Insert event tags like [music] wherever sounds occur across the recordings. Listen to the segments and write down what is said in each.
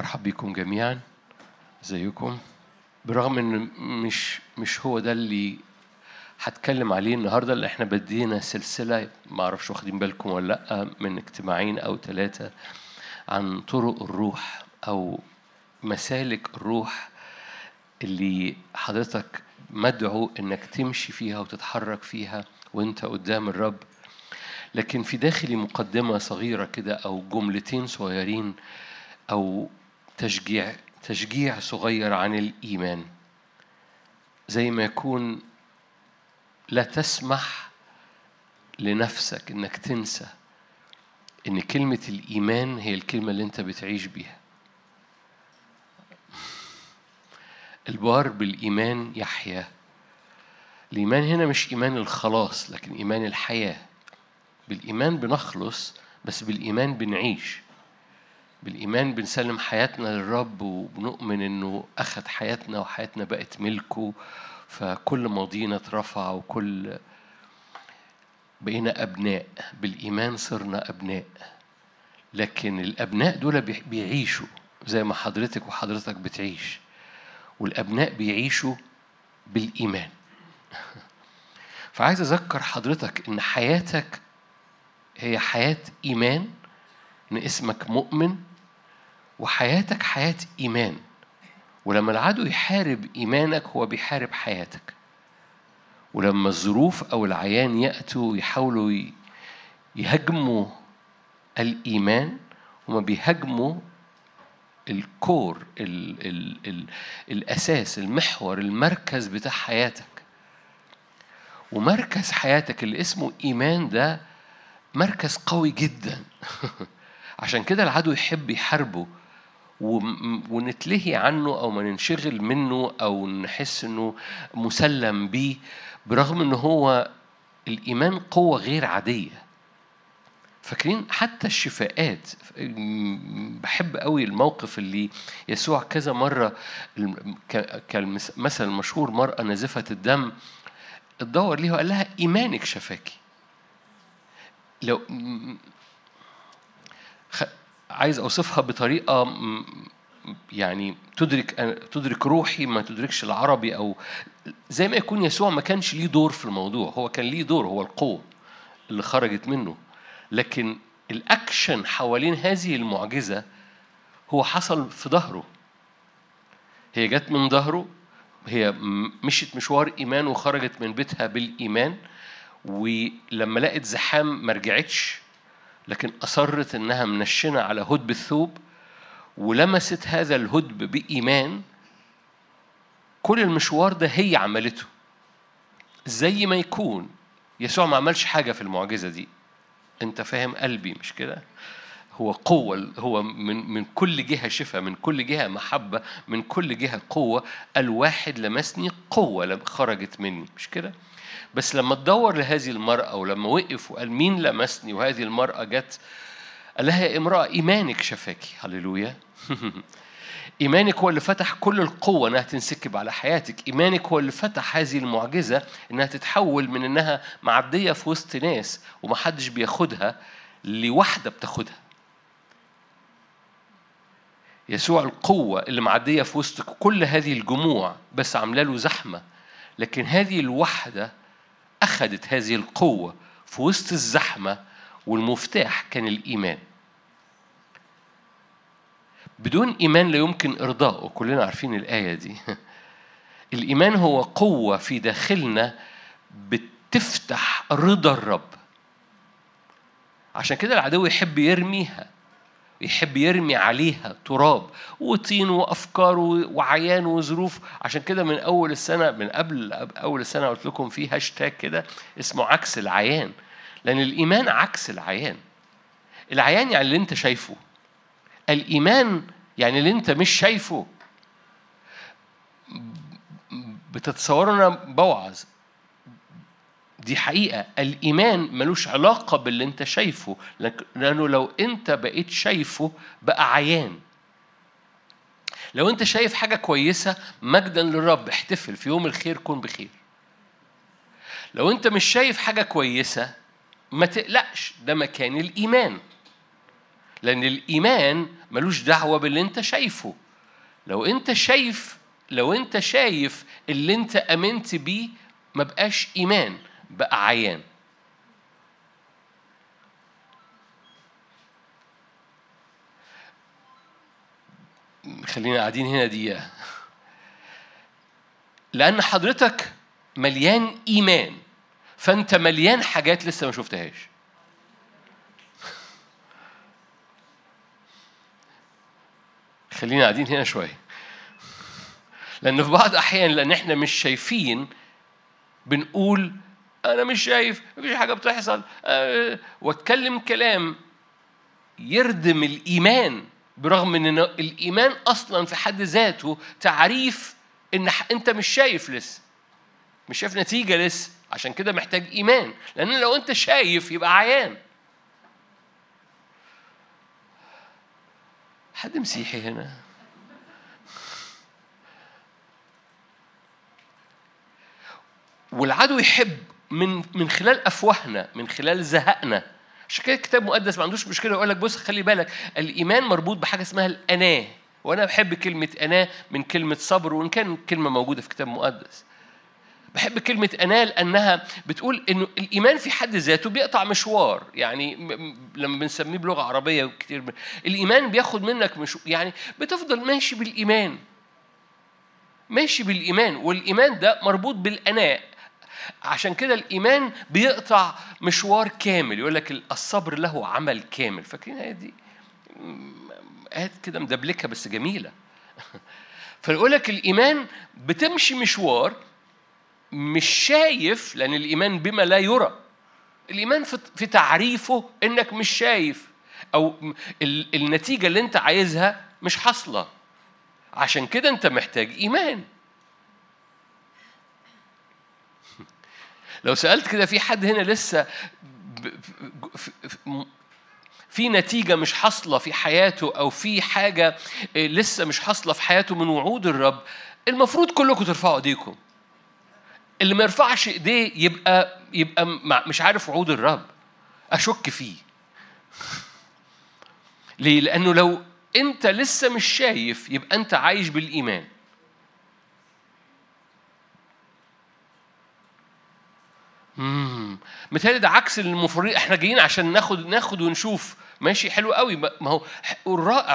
مرحب بكم جميعا. ازيكم برغم ان مش مش هو ده اللي هتكلم عليه النهارده اللي إحنا بدينا سلسلة ما أعرفش واخدين بالكم ولا لأ من اجتماعين أو ثلاثة عن طرق الروح أو مسالك الروح اللي حضرتك مدعو إنك تمشي فيها وتتحرك فيها وأنت قدام الرب. لكن في داخلي مقدمة صغيرة كده أو جملتين صغيرين أو تشجيع تشجيع صغير عن الإيمان. زي ما يكون لا تسمح لنفسك إنك تنسى إن كلمة الإيمان هي الكلمة اللي أنت بتعيش بيها. البار بالإيمان يحيا. الإيمان هنا مش إيمان الخلاص لكن إيمان الحياة. بالإيمان بنخلص بس بالإيمان بنعيش. بالإيمان بنسلم حياتنا للرب وبنؤمن إنه أخذ حياتنا وحياتنا بقت ملكه فكل ماضينا اترفع وكل بقينا أبناء. بالإيمان صرنا أبناء. لكن الأبناء دول بيعيشوا زي ما حضرتك وحضرتك بتعيش. والأبناء بيعيشوا بالإيمان. [laughs] فعايز أذكر حضرتك إن حياتك هي حياة إيمان إن اسمك مؤمن وحياتك حياة إيمان. ولما العدو يحارب إيمانك هو بيحارب حياتك. ولما الظروف أو العيان يأتوا يحاولوا يهاجموا الإيمان هما بيهاجموا الكور ال ال ال الأساس المحور المركز بتاع حياتك. ومركز حياتك اللي اسمه إيمان ده مركز قوي جدا. [laughs] عشان كده العدو يحب يحاربه. ونتلهي عنه أو ما ننشغل منه أو نحس إنه مسلم بيه برغم إن هو الإيمان قوة غير عادية. فاكرين حتى الشفاءات بحب قوي الموقف اللي يسوع كذا مرة كالمثل المشهور مرأة نازفة الدم اتدور ليها وقال لها إيمانك شفاكي. لو عايز أوصفها بطريقة يعني تدرك تدرك روحي ما تدركش العربي أو زي ما يكون يسوع ما كانش ليه دور في الموضوع هو كان ليه دور هو القوة اللي خرجت منه. لكن الأكشن حوالين هذه المعجزة هو حصل في ظهره. هي جت من ظهره هي مشيت مشوار إيمان وخرجت من بيتها بالإيمان. ولما لقت زحام ما رجعتش. لكن أصرت إنها منشنة على هدب الثوب ولمست هذا الهدب بإيمان. كل المشوار ده هي عملته. زي ما يكون. يسوع ما عملش حاجة في المعجزة دي. أنت فاهم قلبي مش كده؟ هو قوة هو من من كل جهة شفاء من كل جهة محبة من كل جهة قوة. الواحد لمسني قوة خرجت مني مش كده؟ بس لما تدور لهذه المرأة ولما وقف وقال مين لمسني وهذه المرأة جت قال لها يا امرأة إيمانك شفاكي هللويا. [laughs] إيمانك هو اللي فتح كل القوة إنها تنسكب على حياتك. إيمانك هو اللي فتح هذه المعجزة إنها تتحول من إنها معدية في وسط ناس ومحدش بياخدها لواحدة بتاخدها. يسوع القوة اللي معدية في وسط كل هذه الجموع بس عاملة له زحمة. لكن هذه الوحدة أخذت هذه القوة في وسط الزحمة والمفتاح كان الإيمان. بدون إيمان لا يمكن إرضائه كلنا عارفين الآية دي. [laughs] الإيمان هو قوة في داخلنا بتفتح رضا الرب. عشان كده العدو يحب يرميها. يحب يرمي عليها تراب وطين وأفكار وعيان وظروف. عشان كده من أول السنة من قبل أول السنة قلت لكم في هاشتاج كده اسمه عكس العيان. لأن الإيمان عكس العيان. العيان يعني اللي أنت شايفه. الإيمان يعني اللي أنت مش شايفه. بتتصوروا أنا بوعظ. دي حقيقة. الإيمان ملوش علاقة باللي أنت شايفه لأنه لو أنت بقيت شايفه بقى عيان. لو أنت شايف حاجة كويسة مجدا للرب احتفل في يوم الخير كن بخير. لو أنت مش شايف حاجة كويسة ما تقلقش ده مكان الإيمان. لأن الإيمان ملوش دعوة باللي أنت شايفه. لو أنت شايف لو أنت شايف اللي أنت آمنت بيه ما بقاش إيمان. بقى عيان. خلينا قاعدين هنا دقيقة. لأن حضرتك مليان إيمان فأنت مليان حاجات لسه ما شفتهاش. خلينا قاعدين هنا شوية. لأن في بعض الأحيان لأن إحنا مش شايفين بنقول أنا مش شايف مفيش حاجة بتحصل. أه وأتكلم كلام يردم الإيمان برغم إن الإيمان أصلا في حد ذاته تعريف إن أنت مش شايف لسه. مش شايف نتيجة لسه. عشان كده محتاج إيمان. لأن لو أنت شايف يبقى عيان. حد مسيحي هنا؟ والعدو يحب من من خلال أفواهنا من خلال زهقنا. عشان كده الكتاب المقدس ما عندوش مشكلة يقول لك بص خلي بالك الإيمان مربوط بحاجة اسمها الأناة. وأنا بحب كلمة أناة من كلمة صبر وإن كان كلمة موجودة في الكتاب المقدس. بحب كلمة أنا لأنها بتقول إنه الإيمان في حد ذاته بيقطع مشوار، يعني لما بنسميه بلغة عربية كتير الإيمان بياخد منك مش يعني بتفضل ماشي بالإيمان. ماشي بالإيمان والإيمان ده مربوط بالأناء عشان كده الإيمان بيقطع مشوار كامل يقول لك الصبر له عمل كامل. فاكرين الآية دي؟ آيات كده مدبلكة بس جميلة. [laughs] فيقول لك الإيمان بتمشي مشوار مش شايف لأن الإيمان بما لا يرى. الإيمان في تعريفه إنك مش شايف أو النتيجة اللي أنت عايزها مش حاصلة. عشان كده أنت محتاج إيمان. لو سألت كده في حد هنا لسه في نتيجة مش حاصلة في حياته أو في حاجة لسه مش حاصلة في حياته من وعود الرب المفروض كلكم ترفعوا إيديكم. اللي ما يرفعش إيديه يبقى يبقى مش عارف وعود الرب. أشك فيه. [laughs] ليه؟ لأنه لو أنت لسه مش شايف يبقى أنت عايش بالإيمان. متهيألي ده عكس المفروض إحنا جايين عشان ناخد ناخد ونشوف. ماشي حلو قوي. ما هو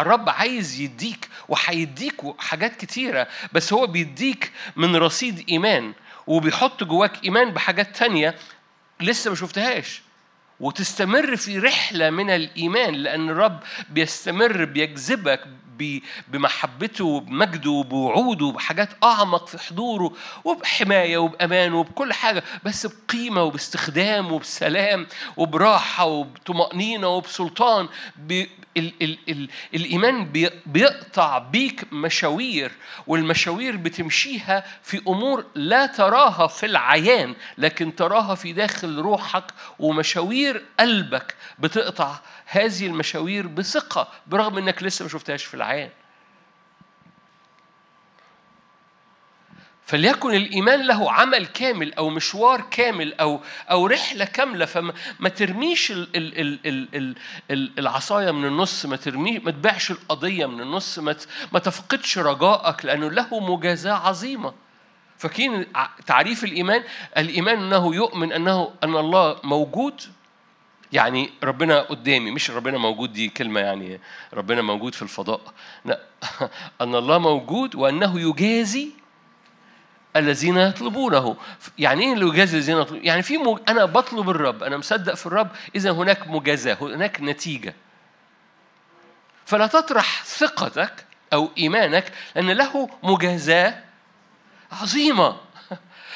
الرب عايز يديك وهيديك حاجات كتيرة بس هو بيديك من رصيد إيمان وبيحط جواك إيمان بحاجات تانية لسه ما شفتهاش. وتستمر في رحلة من الإيمان لأن الرب بيستمر بيجذبك بمحبته وبمجده وبوعوده وبحاجات أعمق في حضوره وبحماية وبأمان وبكل حاجة بس بقيمة وباستخدام وبسلام وبراحة وبطمأنينة وبسلطان. ال ال ال الإيمان بيقطع بيك مشاوير والمشاوير بتمشيها في أمور لا تراها في العيان لكن تراها في داخل روحك ومشاوير قلبك بتقطع هذه المشاوير بثقة برغم إنك لسه ما شفتهاش في العيان. فليكن الإيمان له عمل كامل أو مشوار كامل أو أو رحلة كاملة فما ترميش ال ال ال ال ال ال العصاية من النص ما ترميش ما تبيعش القضية من النص ما ما تفقدش رجائك لأنه له مجازاة عظيمة. فاكرين تعريف الإيمان؟ الإيمان أنه يؤمن أنه أن الله موجود يعني ربنا قدامي مش ربنا موجود دي كلمة يعني ربنا موجود في الفضاء. لا [laughs] أن الله موجود وأنه يجازي الذين يطلبونه. يعني إيه اللي يجازي الذين يطلبون يعني في مج... أنا بطلب الرب أنا مصدق في الرب إذا هناك مجازاة هناك نتيجة. فلا تطرح ثقتك أو إيمانك ان له مجازاة عظيمة.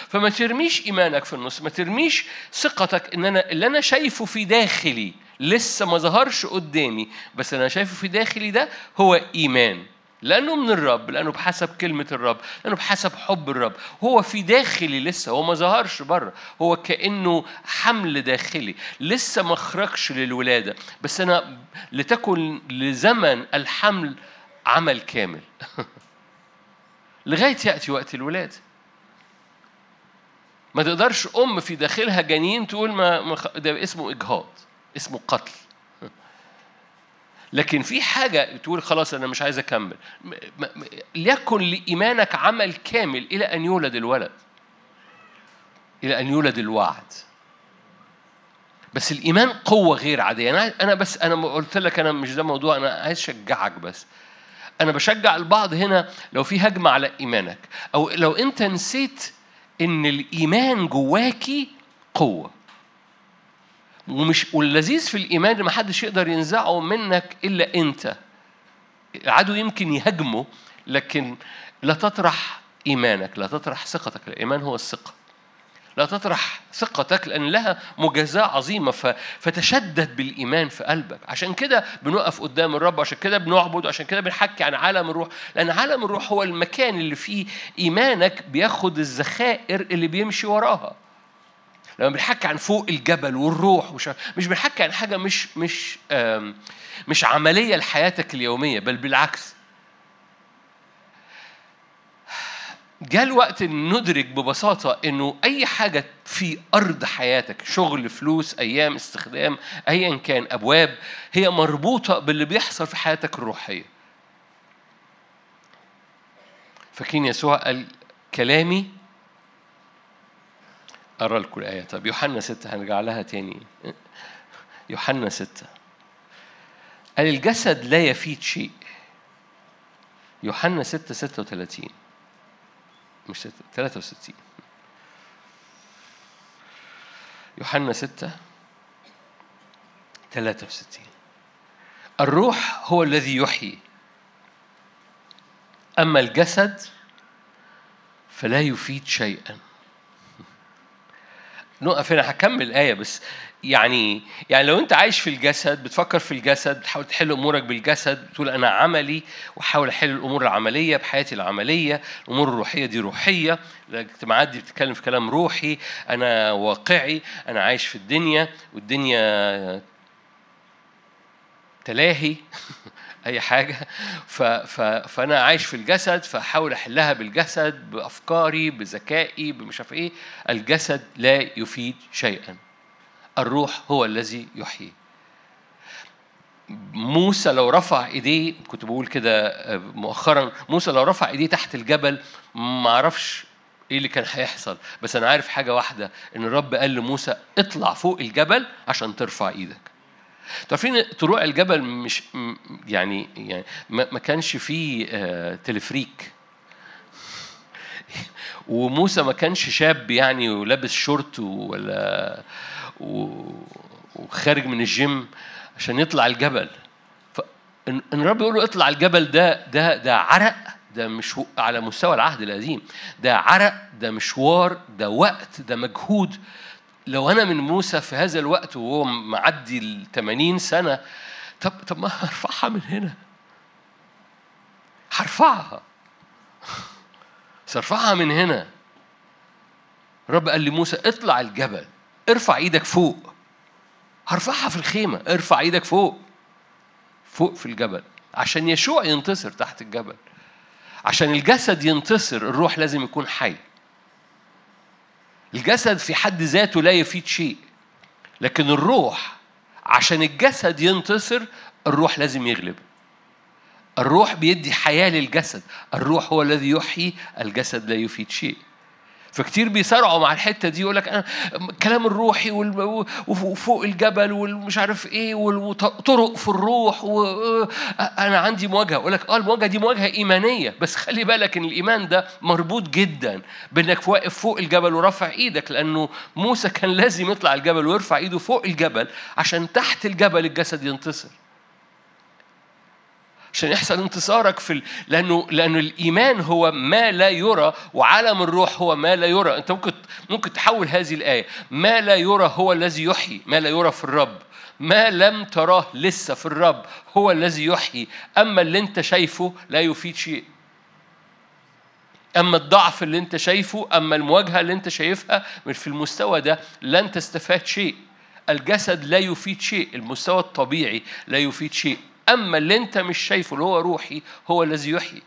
فما ترميش إيمانك في النص ما ترميش ثقتك إن أنا اللي أنا شايفه في داخلي لسه ما ظهرش قدامي بس أنا شايفه في داخلي ده هو إيمان. لأنه من الرب لأنه بحسب كلمة الرب لأنه بحسب حب الرب. هو في داخلي لسه هو ما ظهرش بره هو كأنه حمل داخلي لسه ما خرجش للولادة. بس أنا لتكن لزمن الحمل عمل كامل. [laughs] لغاية يأتي وقت الولادة. ما تقدرش أم في داخلها جنين تقول ما ده اسمه إجهاض اسمه قتل. لكن في حاجة تقول خلاص أنا مش عايز أكمل. ليكن لإيمانك عمل كامل إلى أن يولد الولد. إلى أن يولد الوعد. بس الإيمان قوة غير عادية. أنا أنا بس أنا قلت لك أنا مش ده موضوع أنا عايز أشجعك بس. أنا بشجع البعض هنا لو في هجمة على إيمانك. أو لو أنت نسيت إن الإيمان جواكي قوة. ومش واللذيذ في الإيمان إن محدش يقدر ينزعه منك إلا أنت. العدو يمكن يهاجمه لكن لا تطرح إيمانك لا تطرح ثقتك الإيمان هو الثقة. لا تطرح ثقتك لأن لها مجازاة عظيمة. فتشدد بالإيمان في قلبك. عشان كده بنقف قدام الرب عشان كده بنعبد عشان كده بنحكي عن عالم الروح. لأن عالم الروح هو المكان اللي فيه إيمانك بياخد الذخائر اللي بيمشي وراها. لما بنحكي عن فوق الجبل والروح وش... مش بنحكي عن حاجة مش مش مش عملية لحياتك اليومية بل بالعكس. جاء الوقت إن ندرك ببساطة إنه أي حاجة في أرض حياتك شغل فلوس أيام استخدام ايا كان أبواب هي مربوطة باللي بيحصل في حياتك الروحية. فاكرين يسوع قال كلامي؟ أرى لكم الآية طب يوحنا ستة هنرجع لها تاني. يوحنا ستة. قال الجسد لا يفيد شيء. يوحنا ستة ستة وثلاثين. مش ستة 63 يوحنا ستة 63 الروح هو الذي يحيي. أما الجسد فلا يفيد شيئا. [laughs] نقف هنا هكمل الآية بس يعني يعني لو أنت عايش في الجسد بتفكر في الجسد بتحاول تحل أمورك بالجسد بتقول أنا عملي وأحاول أحل الأمور العملية بحياتي العملية الأمور الروحية دي روحية الاجتماعات دي بتتكلم في كلام روحي أنا واقعي أنا عايش في الدنيا والدنيا تلاهي [laughs] أي حاجة. ف ف فأنا عايش في الجسد فأحاول أحلها بالجسد بأفكاري بذكائي بمش عارف إيه. الجسد لا يفيد شيئا. الروح هو الذي يحيي. موسى لو رفع إيديه كنت بقول كده مؤخرا موسى لو رفع إيديه تحت الجبل ما أعرفش إيه اللي كان هيحصل. بس أنا عارف حاجة واحدة إن الرب قال لموسى اطلع فوق الجبل عشان ترفع إيدك. تعرفين طلوع الجبل؟ مش يعني يعني ما كانش فيه آه، تلفريك. [laughs] وموسى ما كانش شاب يعني ولابس شورت ولا وخارج من الجيم عشان يطلع الجبل. ان الرب يقول له اطلع الجبل ده ده ده عرق ده مش على مستوى العهد القديم ده عرق ده مشوار ده وقت ده مجهود. لو أنا من موسى في هذا الوقت وهو معدي ال 80 سنة طب طب ما هرفعها من هنا. هرفعها. [laughs] بس ارفعها من هنا. الرب قال لموسى اطلع الجبل. ارفع إيدك فوق. هرفعها في الخيمة. ارفع إيدك فوق. فوق في الجبل. عشان يشوع ينتصر تحت الجبل. عشان الجسد ينتصر الروح لازم يكون حي. الجسد في حد ذاته لا يفيد شيء. لكن الروح عشان الجسد ينتصر الروح لازم يغلب. الروح بيدي حياة للجسد. الروح هو الذي يحيي الجسد لا يفيد شيء. فكتير بيصارعوا مع الحتة دي يقول لك أنا الكلام الروحي وفوق الجبل والمش عارف إيه وطرق في الروح وأنا عندي مواجهة. أقول لك آه المواجهة دي مواجهة إيمانية بس خلي بالك إن الإيمان ده مربوط جدا بإنك واقف فوق الجبل ورافع إيدك لأنه موسى كان لازم يطلع الجبل ويرفع إيده فوق الجبل عشان تحت الجبل الجسد ينتصر. عشان يحصل انتصارك في ال... لأنه لأنه الإيمان هو ما لا يرى وعالم الروح هو ما لا يرى. أنت ممكن ممكن تحول هذه الآية. ما لا يرى هو الذي يحيي ما لا يرى في الرب. ما لم تراه لسه في الرب هو الذي يحيي. أما اللي أنت شايفه لا يفيد شيء. أما الضعف اللي أنت شايفه أما المواجهة اللي أنت شايفها في المستوى ده لن تستفاد شيء. الجسد لا يفيد شيء. المستوى الطبيعي لا يفيد شيء. أما اللي أنت مش شايفه اللي هو روحي هو الذي يحيي.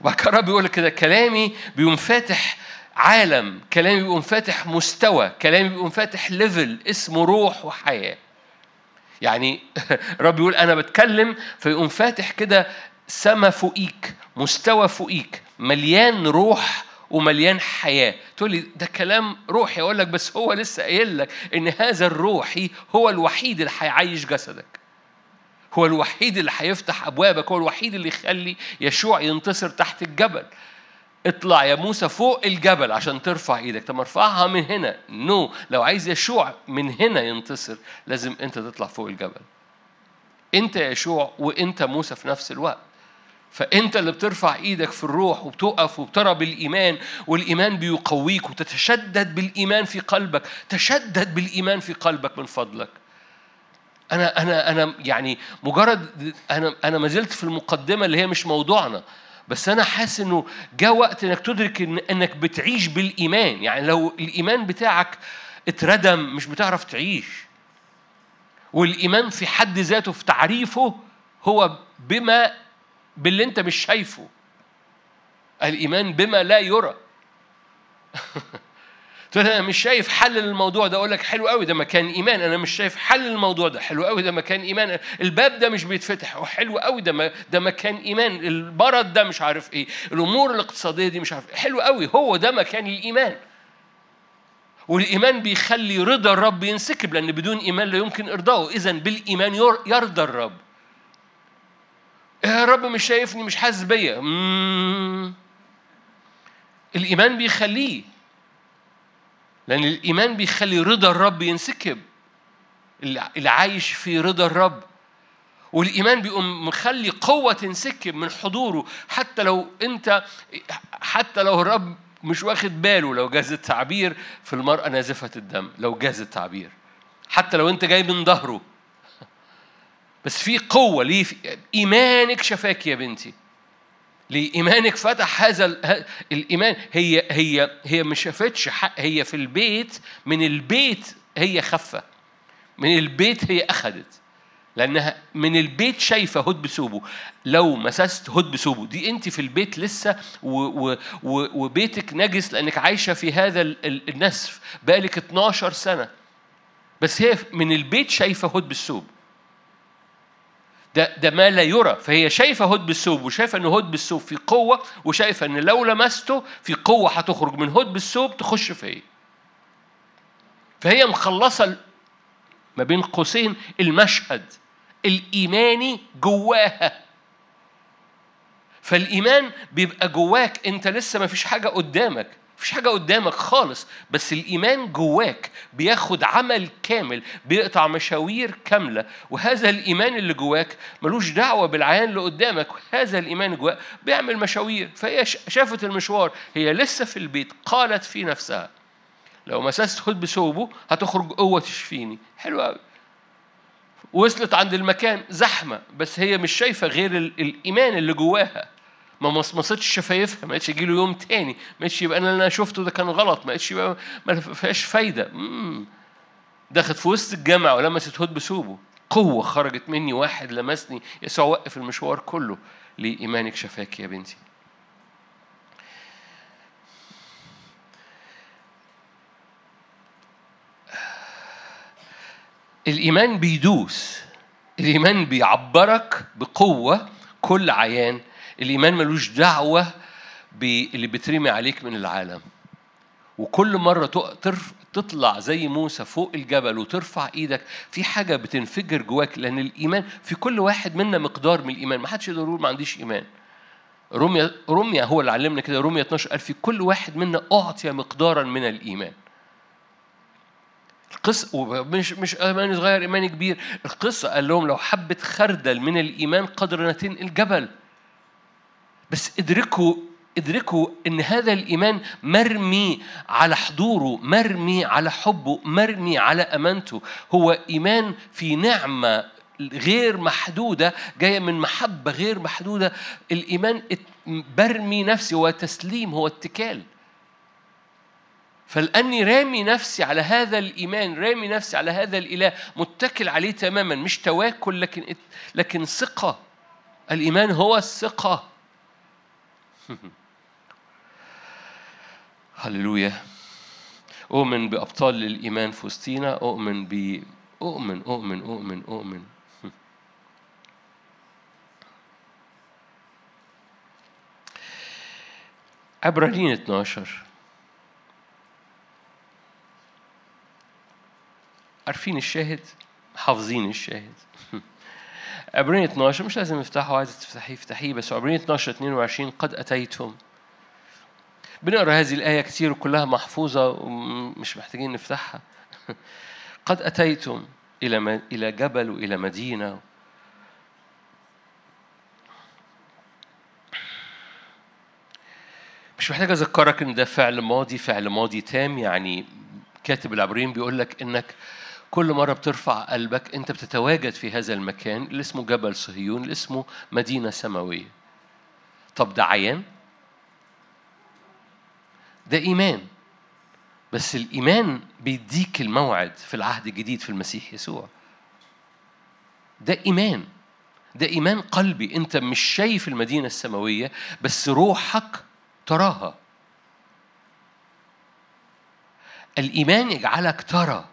وبعد كده الرب بيقول لك كده كلامي بيقوم فاتح عالم كلامي بيقوم فاتح مستوى كلامي بيقوم فاتح ليفل اسمه روح وحياة. يعني [laughs] رب يقول أنا بتكلم فيقوم فاتح كده سما فوقيك مستوى فوقيك مليان روح ومليان حياة. تقول لي ده كلام روحي. أقول لك بس هو لسه قايل لك إن هذا الروحي هو الوحيد اللي هيعيش جسدك. هو الوحيد اللي هيفتح أبوابك. هو الوحيد اللي يخلي يشوع ينتصر تحت الجبل. اطلع يا موسى فوق الجبل عشان ترفع إيدك. طب ارفعها من هنا. نو. no. لو عايز يشوع من هنا ينتصر لازم أنت تطلع فوق الجبل. أنت يشوع وأنت موسى في نفس الوقت. فأنت اللي بترفع إيدك في الروح وبتقف وبترى بالإيمان والإيمان بيقويك وتتشدد بالإيمان في قلبك. تشدد بالإيمان في قلبك من فضلك. أنا أنا أنا يعني مجرد أنا أنا ما زلت في المقدمة اللي هي مش موضوعنا بس أنا حاسس إنه جاء وقت إنك تدرك إن إنك بتعيش بالإيمان. يعني لو الإيمان بتاعك اتردم مش بتعرف تعيش. والإيمان في حد ذاته في تعريفه هو بما باللي انت مش شايفه. الإيمان بما لا يرى. [laughs] تقول أنا مش شايف حل للموضوع ده. أقول لك حلو قوي ده مكان إيمان. أنا مش شايف حل للموضوع ده. حلو قوي ده مكان إيمان. الباب ده مش بيتفتح. حلو قوي ده ده مكان إيمان. المرض ده مش عارف إيه. الأمور الاقتصادية دي مش عارف إيه. حلو قوي. هو ده مكان الإيمان. والإيمان بيخلي رضا الرب ينسكب لأن بدون إيمان لا يمكن ارضائه اذا بالإيمان يرضى الرب. يا رب مش شايفني مش حاسس بيا. الإيمان بيخليه. لأن الإيمان بيخلي رضا الرب ينسكب. اللي عايش في رضا الرب. والإيمان بيقوم مخلي قوة تنسكب من حضوره. حتى لو أنت حتى لو الرب مش واخد باله لو جاز التعبير في المرأة نازفة الدم لو جاز التعبير. حتى لو أنت جاي من ظهره. بس في قوة ليه إيمانك شفاك يا بنتي. لإيمانك فتح هذا الإيمان. هي هي هي ما شافتش هي في البيت من البيت هي خفة. من البيت هي أخذت. لأنها من البيت شايفة هد بثوبه لو مسست هد بثوبه دي أنت في البيت لسه و و و وبيتك نجس لأنك عايشة في هذا النسف بقالك 12 سنة. بس هي من البيت شايفة هد بالثوب ده ده ما لا يرى. فهي شايفة هد بالثوب وشايفة إن هد بالثوب في قوة وشايفة إن لو لمسته في قوة هتخرج من هد بالثوب تخش فيا فهي مخلصة ما بين قوسين المشهد الإيماني جواها. فالإيمان بيبقى جواك أنت لسه ما فيش حاجة قدامك. مفيش حاجة قدامك خالص بس الإيمان جواك بياخد عمل كامل بيقطع مشاوير كاملة وهذا الإيمان اللي جواك ملوش دعوة بالعيان اللي قدامك هذا الإيمان جواك بيعمل مشاوير. فهي شافت المشوار هي لسه في البيت قالت في نفسها لو مسست خد بثوبه هتخرج قوة تشفيني. حلو قوي وصلت عند المكان زحمة بس هي مش شايفة غير الإيمان اللي جواها. ما مصمصتش شفايفها ما قالتش يجي له يوم تاني. ما قالتش يبقى أنا اللي أنا شفته ده كان غلط. ما قالتش يبقى ما فيهاش فايدة. دخلت في وسط الجامع ولمست هود بثوبه. قوة خرجت مني واحد لمسني. يسوع وقف المشوار كله. لإيمانك شفاك يا بنتي. الإيمان بيدوس. الإيمان بيعبرك بقوة. كل عيان الإيمان ملوش دعوة باللي بترمي عليك من العالم. وكل مرة تطلع زي موسى فوق الجبل وترفع إيدك في حاجة بتنفجر جواك لأن الإيمان في كل واحد منا مقدار من الإيمان. ما حدش يقدر يقول ما عنديش إيمان. رمية رمية هو اللي علمنا كده رمية 12 قال في كل واحد منا أعطي مقدارا من الإيمان. القصة ومش مش إيماني صغير إيماني كبير. القصة قال لهم لو حبة خردل من الإيمان قدر أن تنقل جبل بس ادركوا ادركوا إن هذا الإيمان مرمي على حضوره مرمي على حبه مرمي على أمانته. هو إيمان في نعمة غير محدودة جاية من محبة غير محدودة. الإيمان برمي نفسي هو تسليم هو اتكال. فلأني رامي نفسي على هذا الإيمان رامي نفسي على هذا الإله متكل عليه تماما. مش تواكل لكن لكن ثقة. الإيمان هو الثقة. [laughs] هللويا أؤمن بأبطال الإيمان في وسطينا. أؤمن ب أؤمن أؤمن أؤمن أؤمن. [laughs] عبرانيين 12 عارفين الشاهد؟ حافظين الشاهد. عبرانيين 12 مش لازم نفتحه عايز تفتحيه افتحيه بس عبرانيين 12 22 قد أتيتم. بنقرأ هذه الآية كتير وكلها محفوظة ومش محتاجين نفتحها. [laughs] قد أتيتم إلى إلى جبل وإلى مدينة. مش محتاج أذكرك إن ده فعل ماضي فعل ماضي تام يعني كاتب العبرين بيقول لك إنك كل مرة بترفع قلبك أنت بتتواجد في هذا المكان اللي اسمه جبل صهيون اللي اسمه مدينة سماوية. طب ده عيان؟ ده إيمان. بس الإيمان بيديك الموعد في العهد الجديد في المسيح يسوع. ده إيمان. ده إيمان قلبي. أنت مش شايف المدينة السماوية بس روحك تراها. الإيمان يجعلك ترى.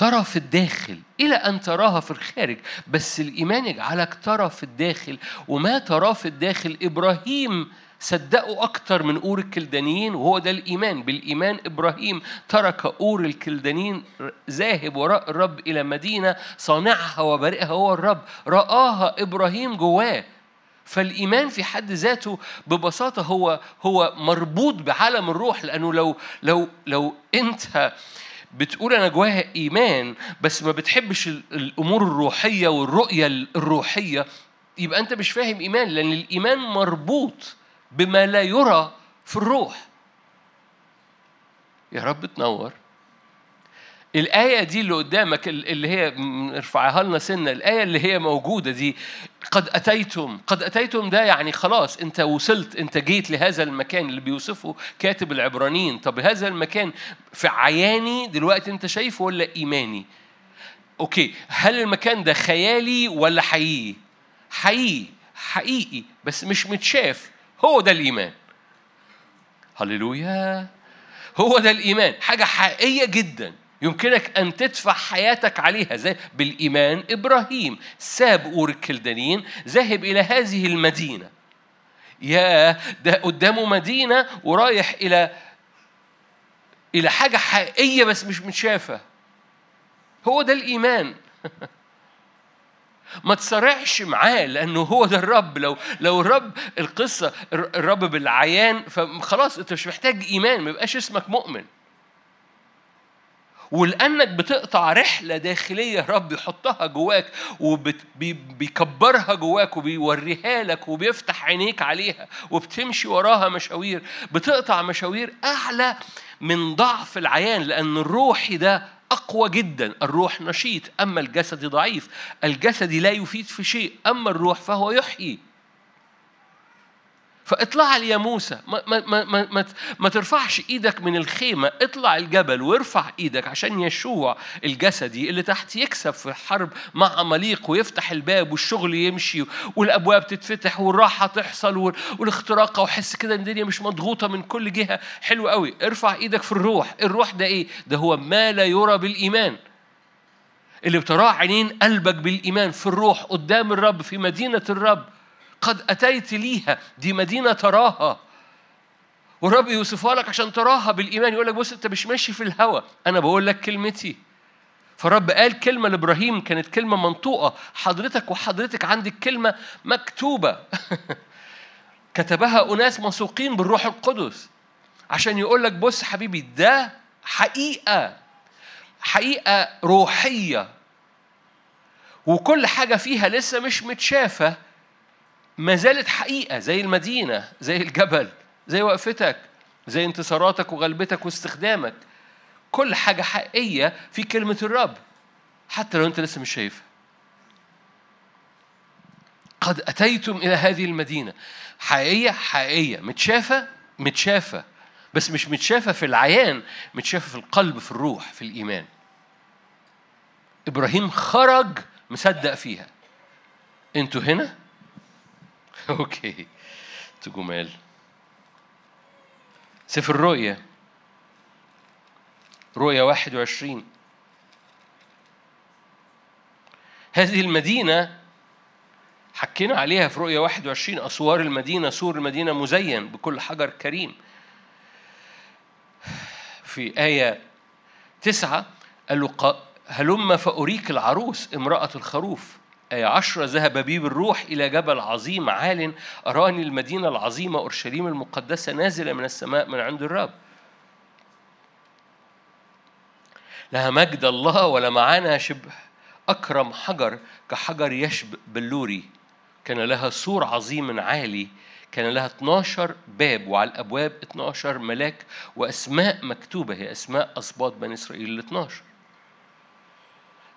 ترى في الداخل إلى أن تراها في الخارج بس الإيمان يجعلك ترى في الداخل وما تراه في الداخل إبراهيم صدقوا أكتر من أور الكلدانيين وهو ده الإيمان. بالإيمان إبراهيم ترك أور الكلدانيين ذاهب وراء الرب إلى مدينة صانعها وبارئها هو الرب رآها إبراهيم جواه. فالإيمان في حد ذاته ببساطة هو هو مربوط بعالم الروح لأنه لو لو لو أنت بتقول أنا جواها إيمان بس ما بتحبش الأمور الروحية والرؤية الروحية. يبقى أنت مش فاهم إيمان لأن الإيمان مربوط بما لا يرى في الروح. يا رب تنور. الآية دي اللي قدامك اللي هي ارفعها لنا سنة الآية اللي هي موجودة دي قد أتيتم قد أتيتم ده يعني خلاص أنت وصلت أنت جيت لهذا المكان اللي بيوصفه كاتب العبرانيين. طب هذا المكان في عياني دلوقتي أنت شايفه ولا إيماني؟ أوكي هل المكان ده خيالي ولا حقيقي؟ حقيقي حقيقي بس مش متشاف. هو ده الإيمان. هللويا. هو ده الإيمان. حاجة حقيقية جدا. يمكنك أن تدفع حياتك عليها. زي بالإيمان إبراهيم ساب أور الكلدانيين ذهب إلى هذه المدينة. يا ده قدامه مدينة ورايح إلى إلى حاجة حقيقية بس مش متشافة. هو ده الإيمان. [laughs] ما تصارعش معاه لأنه هو ده الرب. لو لو الرب القصة الرب بالعيان فخلاص أنت مش محتاج إيمان ما يبقاش اسمك مؤمن. ولأنك بتقطع رحلة داخلية رب يحطها جواك وبيكبرها جواك وبيوريها لك وبيفتح عينيك عليها وبتمشي وراها مشاوير. بتقطع مشاوير أعلى من ضعف العيان لأن الروحي ده أقوى جدا. الروح نشيط أما الجسد ضعيف. الجسد لا يفيد في شيء أما الروح فهو يحيي. فاطلع يا موسى. ما, ما, ما, ما, ما, ترفعش إيدك من الخيمة اطلع الجبل وارفع إيدك عشان يشوع الجسدي اللي تحت يكسب في الحرب مع عماليق ويفتح الباب والشغل يمشي والابواب تتفتح والراحة تحصل والاختراق وحس كده إن الدنيا مش مضغوطة من كل جهة. حلو قوي. ارفع إيدك في الروح. الروح ده إيه؟ ده هو ما لا يرى بالإيمان. اللي بتراه عينين قلبك بالإيمان في الروح قدام الرب في مدينة الرب. قد أتيت ليها دي مدينة تراها. والرب يوصفها لك عشان تراها بالإيمان يقول لك بص أنت مش ماشي في الهوى أنا بقول لك كلمتي. فالرب قال كلمة لإبراهيم كانت كلمة منطوقة. حضرتك وحضرتك عندك كلمة مكتوبة. [laughs] كتبها أناس مسوقين بالروح القدس. عشان يقول لك بص حبيبي ده حقيقة حقيقة روحية. وكل حاجة فيها لسه مش متشافة. ما زالت حقيقة زي المدينة زي الجبل زي وقفتك زي انتصاراتك وغلبتك واستخدامك. كل حاجة حقيقية في كلمة الرب حتى لو أنت لسه مش شايفها. قد أتيتم إلى هذه المدينة. حقيقية حقيقية. متشافة؟ متشافة. بس مش متشافة في العيان متشافة في القلب في الروح في الإيمان. إبراهيم خرج مصدق فيها. أنتوا هنا؟ أوكي جمال سفر الرؤيا رؤيا 21 هذه المدينة حكينا عليها في رؤية 21 أسوار المدينة سور المدينة مزين بكل حجر كريم. في آية تسعة قال له هلم فأريك العروس امرأة الخروف. عشرة ذهب بي بالروح إلى جبل عظيم عال أراني المدينة العظيمة أورشليم المقدسة نازلة من السماء من عند الرب. لها مجد الله ولا معانا شبه أكرم حجر كحجر يشب بلوري كان لها سور عظيم عالي. كان لها 12 باب وعلى الأبواب 12 ملاك وأسماء مكتوبة. هي أسماء أسباط بني إسرائيل ال 12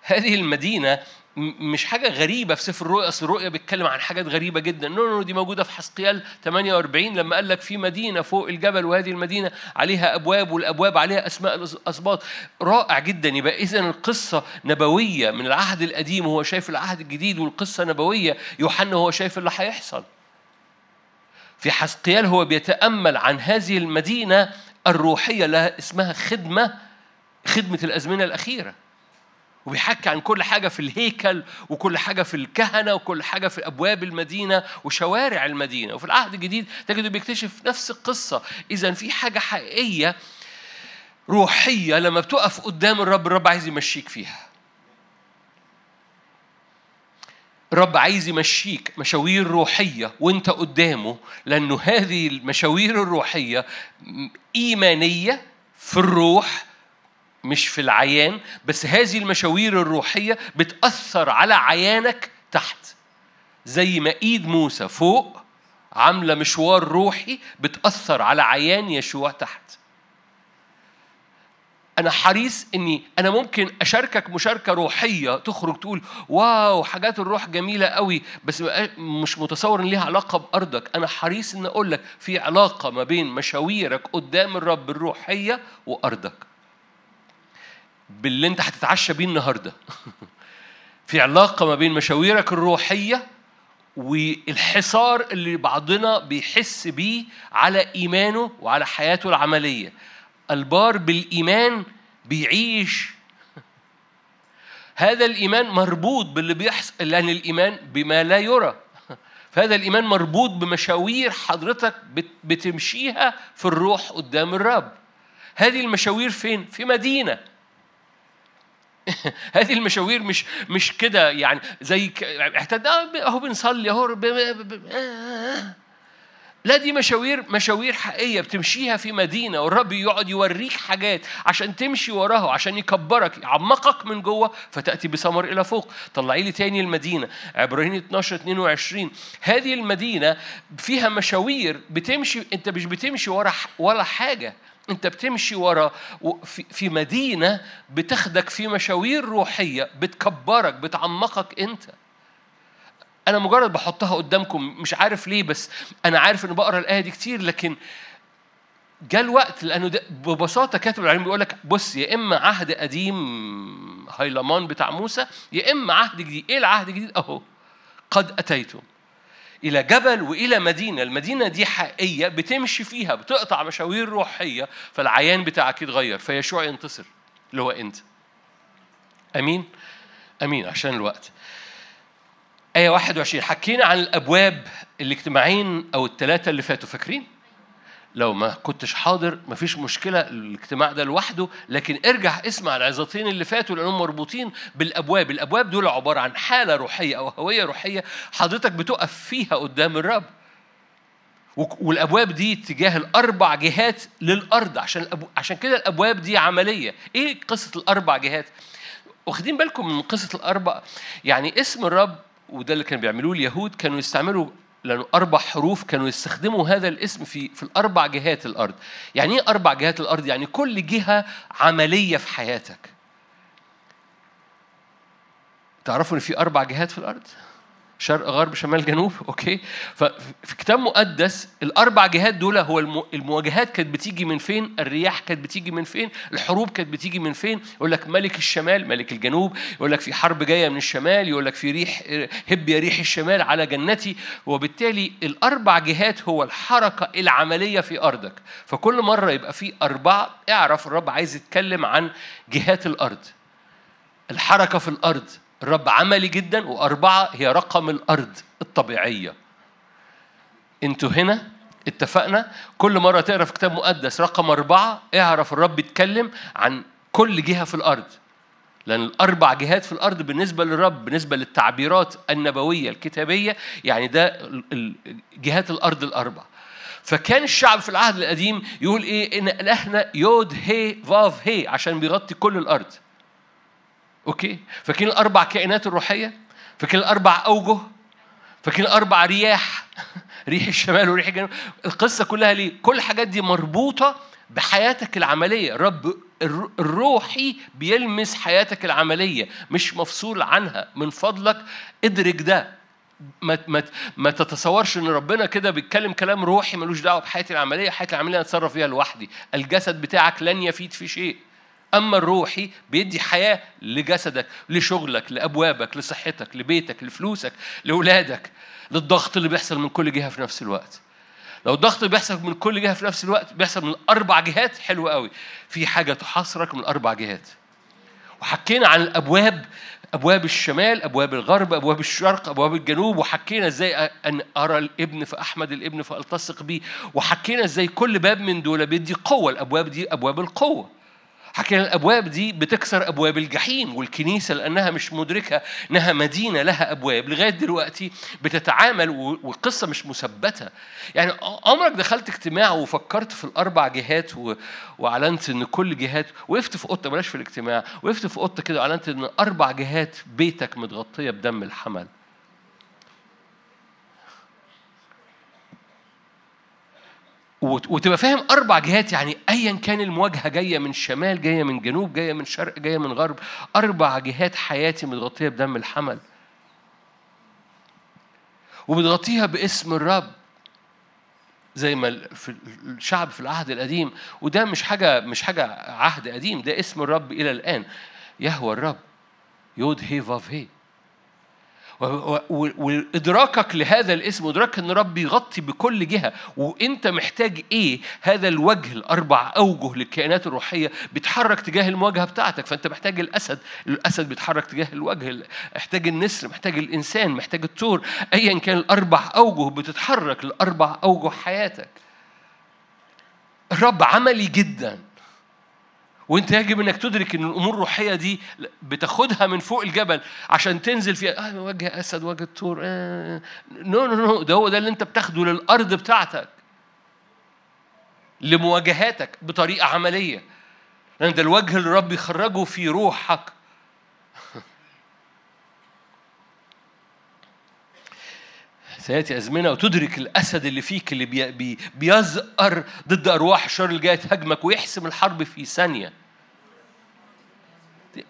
هذه المدينة مش حاجة غريبة في سفر الرؤيا. أصل الرؤيا بيتكلم عن حاجات غريبة جدا. no no دي موجودة في حسقيال 48 لما قال لك في مدينة فوق الجبل وهذه المدينة عليها أبواب والأبواب عليها أسماء الأسباط رائع جدا. يبقى إذا القصة نبوية من العهد القديم وهو شايف العهد الجديد والقصة نبوية. يوحنا هو شايف اللي هيحصل. في حسقيال هو بيتأمل عن هذه المدينة الروحية لها اسمها خدمة خدمة الأزمنة الأخيرة. وبيحكي عن كل حاجة في الهيكل وكل حاجة في الكهنة وكل حاجة في أبواب المدينة وشوارع المدينة. وفي العهد الجديد تجده بيكتشف نفس القصة. إذا في حاجة حقيقية روحية لما بتقف قدام الرب الرب عايز يمشيك فيها. الرب عايز يمشيك مشاوير روحية وانت قدامه لأنه هذه المشاوير الروحية إيمانية في الروح مش في العيان بس هذه المشاوير الروحية بتأثر على عيانك تحت. زي ما إيد موسى فوق عاملة مشوار روحي بتأثر على عيان يشوع تحت. أنا حريص إني أنا ممكن أشاركك مشاركة روحية تخرج تقول واو حاجات الروح جميلة قوي بس مش متصور إن ليها علاقة بأرضك. أنا حريص إن أقول لك في علاقة ما بين مشاويرك قدام الرب الروحية وأرضك. باللي انت هتتعشى بيه النهارده. [laughs] في علاقة ما بين مشاويرك الروحية والحصار اللي بعضنا بيحس بيه على إيمانه وعلى حياته العملية. البار بالإيمان بيعيش. [laughs] هذا الإيمان مربوط باللي بيحصل لأن الإيمان بما لا يرى. [laughs] فهذا الإيمان مربوط بمشاوير حضرتك بتمشيها في الروح قدام الرب. هذه المشاوير فين؟ في مدينة. [laughs] هذه المشاوير مش مش كده يعني زي احتد أهو بنصلي أهو لا دي مشاوير مشاوير حقيقية بتمشيها في مدينة والرب يقعد يوريك حاجات عشان تمشي وراها عشان يكبرك يعمقك من جوه فتأتي بثمر إلى فوق. طلعي لي تاني المدينة. عبرانيين 12 22 هذه المدينة فيها مشاوير بتمشي أنت مش بتمشي ورا ولا حاجة. انت بتمشي ورا في مدينة بتاخدك في مشاوير روحية بتكبرك بتعمقك انت. أنا مجرد بحطها قدامكم مش عارف ليه بس أنا عارف إن بقرأ الآية دي كتير لكن جاء الوقت لأنه ده ببساطة كاتب العلم بيقول لك بص يا إما عهد قديم هيلمان بتاع موسى يا إما عهد جديد. إيه العهد الجديد؟ أهو قد أتيتم. إلى جبل وإلى مدينة. المدينة دي حقيقية بتمشي فيها بتقطع مشاوير روحية فالعيان بتاعك يتغير فيشوع ينتصر اللي هو أنت. أمين؟ أمين عشان الوقت. آية 21 حكينا عن الأبواب الاجتماعين أو الثلاثة اللي فاتوا فاكرين؟ لو ما كنتش حاضر مفيش مشكلة الاجتماع ده لوحده لكن ارجع اسمع العظتين اللي فاتوا لأنهم مربوطين بالأبواب. الأبواب دول عبارة عن حالة روحية أو هوية روحية حضرتك بتقف فيها قدام الرب. والأبواب دي تجاه الأربع جهات للأرض عشان. عشان كده الأبواب دي عملية. إيه قصة الأربع جهات؟ واخدين بالكم من قصة الأربع. يعني اسم الرب وده اللي كانوا بيعملوه اليهود كانوا يستعملوا لأنه أربع حروف كانوا يستخدموا هذا الاسم في في الأربع جهات الأرض. يعني إيه أربع جهات الأرض؟ يعني كل جهة عملية في حياتك. تعرفوا إن في أربع جهات في الأرض؟ شرق غرب شمال جنوب أوكي؟ ففي كتاب مقدس الأربع جهات دول هو المواجهات كانت بتيجي من فين؟ الرياح كانت بتيجي من فين؟ الحروب كانت بتيجي من فين؟ يقول لك ملك الشمال ملك الجنوب يقول لك في حرب جاية من الشمال يقول لك في ريح هب يا ريح الشمال على جنتي. وبالتالي الأربع جهات هو الحركة العملية في أرضك. فكل مرة يبقى في أربعة اعرف الرب عايز يتكلم عن جهات الأرض. الحركة في الأرض. الرب عملي جدا وأربعة هي رقم الأرض الطبيعية. أنتوا هنا اتفقنا؟ كل مرة تقرأ في كتاب مقدس رقم أربعة اعرف الرب يتكلم عن كل جهة في الأرض. لأن الأربع جهات في الأرض بالنسبة للرب بالنسبة للتعبيرات النبوية الكتابية يعني ده جهات الأرض الأربع. فكان الشعب في العهد القديم يقول إيه؟ إن إلهنا يود هي فاف هي عشان بيغطي كل الأرض. أوكي؟ فاكرين الأربع كائنات الروحية فاكرين الأربع أوجه فاكرين الأربع رياح [laughs] ريح الشمال وريح الجنوب القصة كلها ليه؟ كل الحاجات دي مربوطة بحياتك العملية. الرب الروحي بيلمس حياتك العملية مش مفصول عنها. من فضلك ادرك ده. ما ما ما تتصورش إن ربنا كده بيتكلم كلام روحي ملوش دعوة بحياتي العملية، حياتي العملية أتصرف فيها لوحدي، الجسد بتاعك لن يفيد في شيء. أما الروحي بيدي حياة لجسدك، لشغلك، لأبوابك، لصحتك، لبيتك، لفلوسك، لأولادك، للضغط اللي بيحصل من كل جهة في نفس الوقت. لو الضغط اللي بيحصل من كل جهة في نفس الوقت بيحصل من أربع جهات حلو قوي. في حاجة تحاصرك من أربع جهات. وحكينا عن الأبواب أبواب الشمال أبواب الغرب أبواب الشرق أبواب الجنوب وحكينا إزاي أن أرى الابن فأحمد الابن فألتصق بيه. وحكينا إزاي كل باب من دول بيدي قوة الأبواب دي أبواب القوة. حكينا الأبواب دي بتكسر أبواب الجحيم والكنيسة لأنها مش مدركة إنها مدينة لها أبواب لغاية دلوقتي بتتعامل والقصة مش مثبتة يعني عمرك دخلت اجتماع وفكرت في الأربع جهات. وأعلنت إن كل جهات وقفت في اوضه بلاش في الاجتماع وقفت في اوضه كده وأعلنت إن أربع جهات بيتك متغطية بدم الحمل وتبقى فاهم أربع جهات يعني ايا كان المواجهة جاية من شمال جاية من جنوب جاية من شرق جاية من غرب أربع جهات حياتي متغطية بدم الحمل. وبتغطيها باسم الرب زي ما في الشعب في العهد القديم. وده مش حاجة مش حاجة عهد قديم ده اسم الرب إلى الآن. يهوى الرب يود هي فاف هي. وإدراكك لهذا الاسم ادراك إن رب يغطي بكل جهة وإنت محتاج إيه؟ هذا الوجه الأربع أوجه للكائنات الروحية بيتحرك تجاه المواجهة بتاعتك. فأنت محتاج الأسد الأسد بيتحرك تجاه الوجه محتاج النسر محتاج الإنسان محتاج الثور ايا كان الأربع أوجه بتتحرك الاربع أوجه حياتك. الرب عملي جدا. وانت يجب انك تدرك ان الأمور الروحيه دي بتاخدها من فوق الجبل عشان تنزل فيها. آه وجه أسد وجه الثور آه. no no no ده هو ده اللي انت بتاخده للأرض بتاعتك. لمواجهاتك بطريقة عملية. لأن ده الوجه اللي الرب يخرجه في روحك. [laughs] سيأتي أزمنة وتدرك الأسد اللي فيك اللي بي بي بيزقر ضد أرواح الشر اللي جاية تهاجمك ويحسم الحرب في ثانية.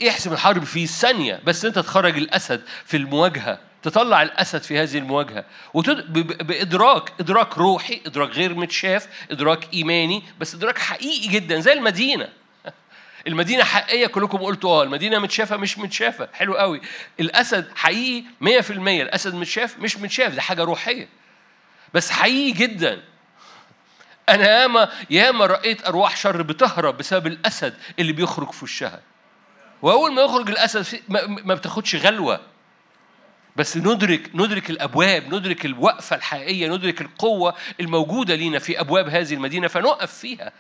يحسم الحرب في ثانية بس أنت تخرج الأسد في المواجهة تطلع الأسد في هذه المواجهة. وتد... بإدراك إدراك روحي إدراك غير متشاف إدراك إيماني بس إدراك حقيقي جدا زي المدينة المدينة حقيقية كلكم قلتوا آه المدينة متشافة مش متشافة. حلو قوي. الأسد حقيقي 100% الأسد متشاف مش متشاف. دي حاجة روحية. بس حقيقي جدا. أنا ياما ياما رأيت أرواح شر بتهرب بسبب الأسد اللي بيخرج في وشها. وأول ما يخرج الأسد ما بتاخدش غلوة. بس ندرك ندرك الأبواب ندرك الوقفة الحقيقية ندرك القوة الموجودة لينا في أبواب هذه المدينة فنقف فيها.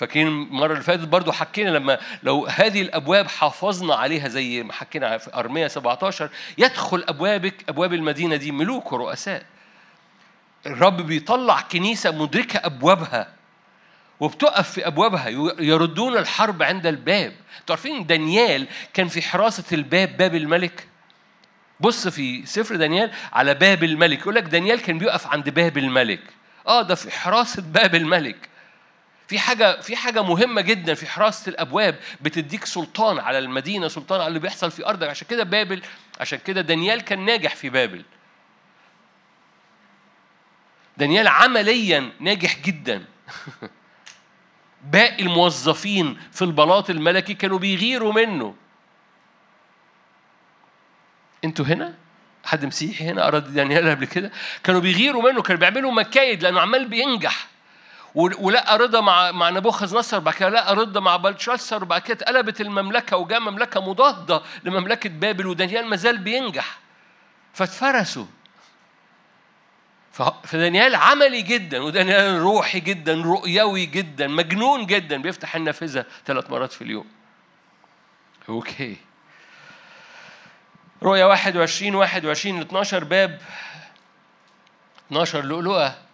فاكرين المرة اللي فاتت برضو حكينا لما لو هذه الأبواب حافظنا عليها زي ما حكينا في أرمية 17 يدخل أبوابك أبواب المدينة دي ملوك ورؤساء. الرب بيطلع كنيسة مدركة أبوابها وبتقف في أبوابها يردون الحرب عند الباب. تعرفين دانيال كان في حراسة الباب باب الملك؟ بص في سفر دانيال على باب الملك يقول لك دانيال كان بيقف عند باب الملك. آه ده في حراسة باب الملك. في حاجة في حاجة مهمة جدا في حراسة الأبواب بتديك سلطان على المدينة سلطان على اللي بيحصل في أرضك. عشان كده بابل عشان كده دانيال كان ناجح في بابل. دانيال عمليا ناجح جدا. [laughs] باقي الموظفين في البلاط الملكي كانوا بيغيروا منه. أنتوا هنا؟ حد مسيحي هنا؟ قرا دانيال قبل كده؟ كانوا بيغيروا منه كانوا بيعملوا مكايد لأنه عمال بينجح. ولقى رضا مع مع نبوخذ نصر بعد كده لقى رضا مع بلشسر وبعد كده اتقلبت المملكة وجاء مملكة مضادة لمملكة بابل ودانيال مازال بينجح. فاتفرسوا. فدانيال عملي جدا ودانيال روحي جدا رؤيوي جدا مجنون جدا بيفتح النافذة ثلاث مرات في اليوم. أوكي. رؤيا 21 21 ل 12 باب 12 لؤلؤة.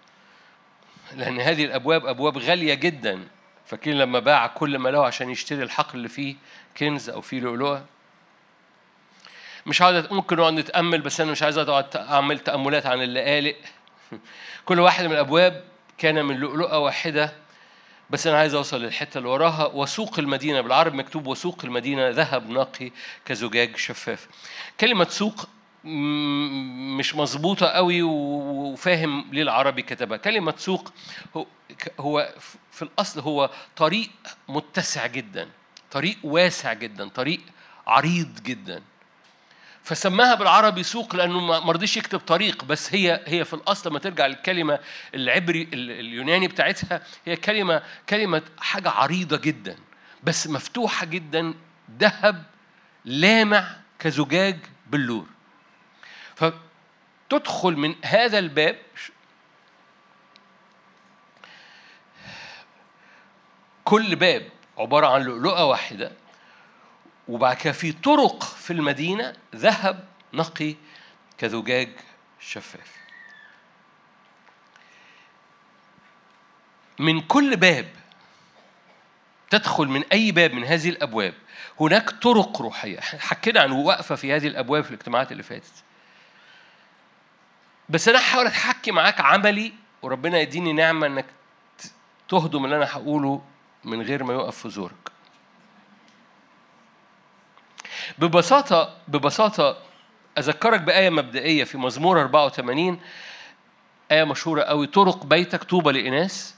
لأن هذه الأبواب أبواب غالية جدا. فاكرين لما باع كل ما له عشان يشتري الحقل اللي فيه كنز أو فيه لؤلؤة. مش عاوز ممكن نقعد نتأمل بس أنا مش عايز أقعد أعمل تأملات عن اللقالق [laughs] كل واحد من الأبواب كان من لؤلؤة واحدة. بس أنا عايز أوصل للحتة اللي وراها. وسوق المدينة بالعرب مكتوب وسوق المدينة ذهب نقي كزجاج شفاف. كلمة سوق مش مظبوطة قوي وفاهم ليه العربي كتبها كلمة سوق هو في الأصل هو طريق متسع جدا طريق واسع جدا طريق عريض جدا فسماها بالعربي سوق لأنه ما رضيش يكتب طريق بس هي هي في الاصل لما ترجع للكلمه العبري اليوناني بتاعتها هي كلمه كلمه حاجة عريضه جدا بس مفتوحه جدا ذهب لامع كزجاج بلور فتدخل من هذا الباب كل باب عبارة عن لؤلؤة واحدة وبعد كده في طرق في المدينة ذهب نقي كزجاج شفاف. من كل باب تدخل من أي باب من هذه الأبواب هناك طرق روحية. حكينا عن وقفة في هذه الأبواب في الاجتماعات اللي فاتت. بس أنا هحاول اتحكي معاك عملي وربنا يديني نعمة إنك تهضم اللي أنا هقوله من غير ما يقف في زورك. ببساطة ببساطة أذكرك بآية مبدئية في مزمور 84 آية مشهورة قوي طرق بيتك طوبى لإناس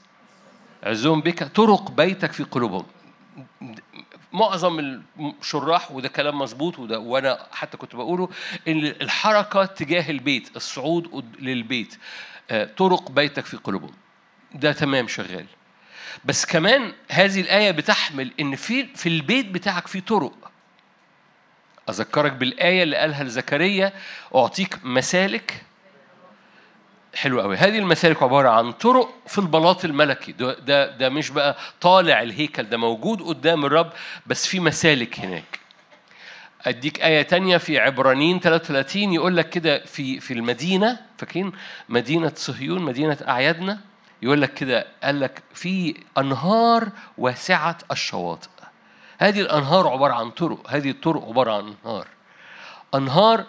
عزهم بك طرق بيتك في قلوبهم. معظم الشراح وده كلام مظبوط وده وأنا حتى كنت بقوله إن الحركة تجاه البيت الصعود للبيت آه، طرق بيتك في قلوبهم. ده تمام شغال. بس كمان هذه الآية بتحمل إن في في البيت بتاعك في طرق. أذكرك بالآية اللي قالها لزكريا أعطيك مسالك حلو قوي. هذه المسالك عبارة عن طرق في البلاط الملكي. ده, ده, ده مش بقى طالع الهيكل ده موجود قدام الرب بس في مسالك هناك. أديك آية تانية في عبرانيين 33 يقول لك كده في في المدينة فاكرين؟ مدينة صهيون مدينة أعيادنا. يقول لك كده قال لك في أنهار واسعة الشواطئ. هذه الأنهار عبارة عن طرق هذه الطرق عبارة عن أنهار. أنهار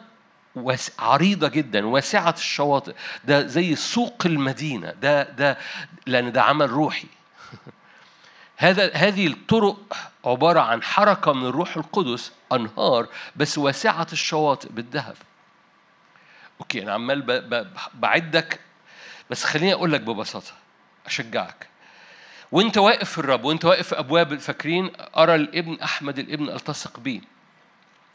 عريضة جدا واسعة الشواطئ. ده زي سوق المدينة. ده ده لأن ده عمل روحي. [laughs] هذا هذه الطرق عبارة عن حركة من الروح القدس أنهار بس واسعة الشواطئ بالذهب. أوكي أنا عمال بعدك بس خليني أقول لك ببساطة أشجعك. وأنت واقف في الرب وأنت واقف في أبواب فاكرين؟ أرى الابن أحمد الابن ألتصق بيه.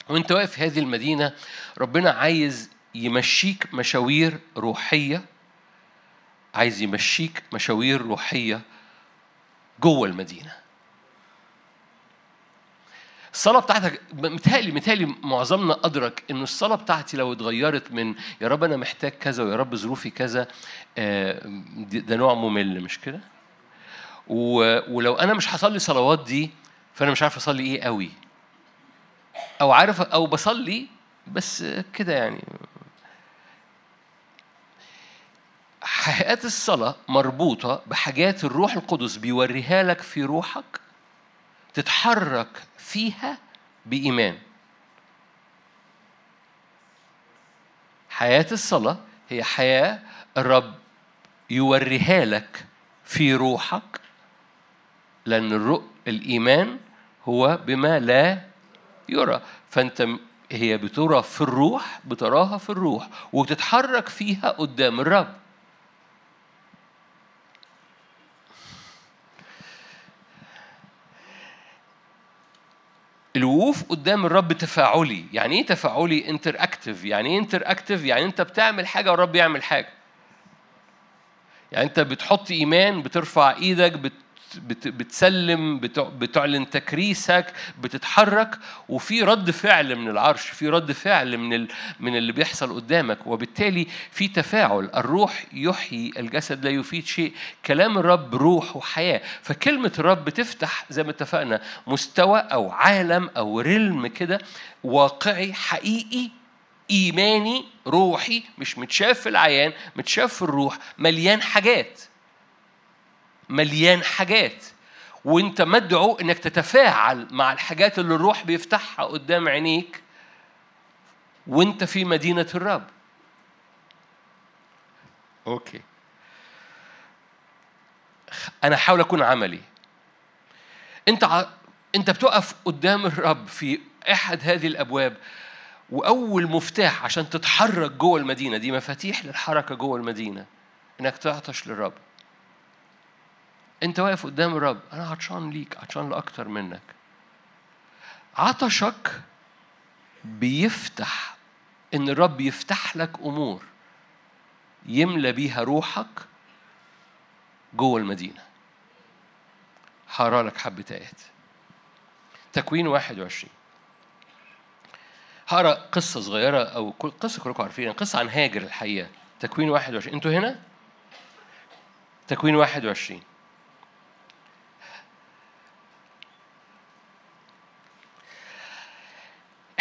وانت واقف في هذه المدينة ربنا عايز يمشيك مشاوير روحية عايز يمشيك مشاوير روحية جوه المدينة الصلاة بتاعتك متهيألي متهيألي معظمنا أدرك إن الصلاة بتاعتي لو اتغيرت من يا رب أنا محتاج كذا ويا رب ظروفي كذا آه، ده نوع ممل مش كده؟ ولو أنا مش هصلي صلوات دي فأنا مش عارف أصلي إيه قوي أو عارف أو بصلي بس كده يعني. حياة الصلاة مربوطة بحاجات الروح القدس بيوريها لك في روحك تتحرك فيها بإيمان. حياة الصلاة هي حياة الرب يوريها لك في روحك لأن الإيمان هو بما لا يرى فأنت هي بترى في الروح بتراها في الروح وتتحرك فيها قدام الرب. الوقوف قدام الرب تفاعلي. يعني إيه تفاعلي؟ interactive يعني إيه interactive يعني أنت بتعمل حاجة والرب يعمل حاجة. يعني أنت بتحط إيمان بترفع إيدك بت بتسلم بتعلن تكريسك بتتحرك وفي رد فعل من العرش في رد فعل من من اللي بيحصل قدامك. وبالتالي في تفاعل. الروح يحيي الجسد لا يفيد شيء. كلام الرب روح وحياة. فكلمة الرب بتفتح زي ما اتفقنا مستوى أو عالم أو رلم كده واقعي حقيقي إيماني روحي مش متشاف في العيان متشاف في الروح مليان حاجات. مليان حاجات. وانت مدعو انك تتفاعل مع الحاجات اللي الروح بيفتحها قدام عينيك وانت في مدينة الرب. أوكي. أنا أحاول أكون عملي. أنت ع... أنت بتقف قدام الرب في أحد هذه الأبواب وأول مفتاح عشان تتحرك جوه المدينة دي مفاتيح للحركة جوه المدينة إنك تعطش للرب. انت واقف قدام الرب أنا عطشان ليك عطشان لاكتر منك. عطشك بيفتح ان الرب يفتح لك امور يملى بيها روحك جوه المدينة. هقرأ لك حبة آيات. تكوين 21 هقرأ قصة صغيرة أو قصة كلكم عارفينها قصة عن هاجر الحقيقة. تكوين 21 أنتوا هنا؟ تكوين 21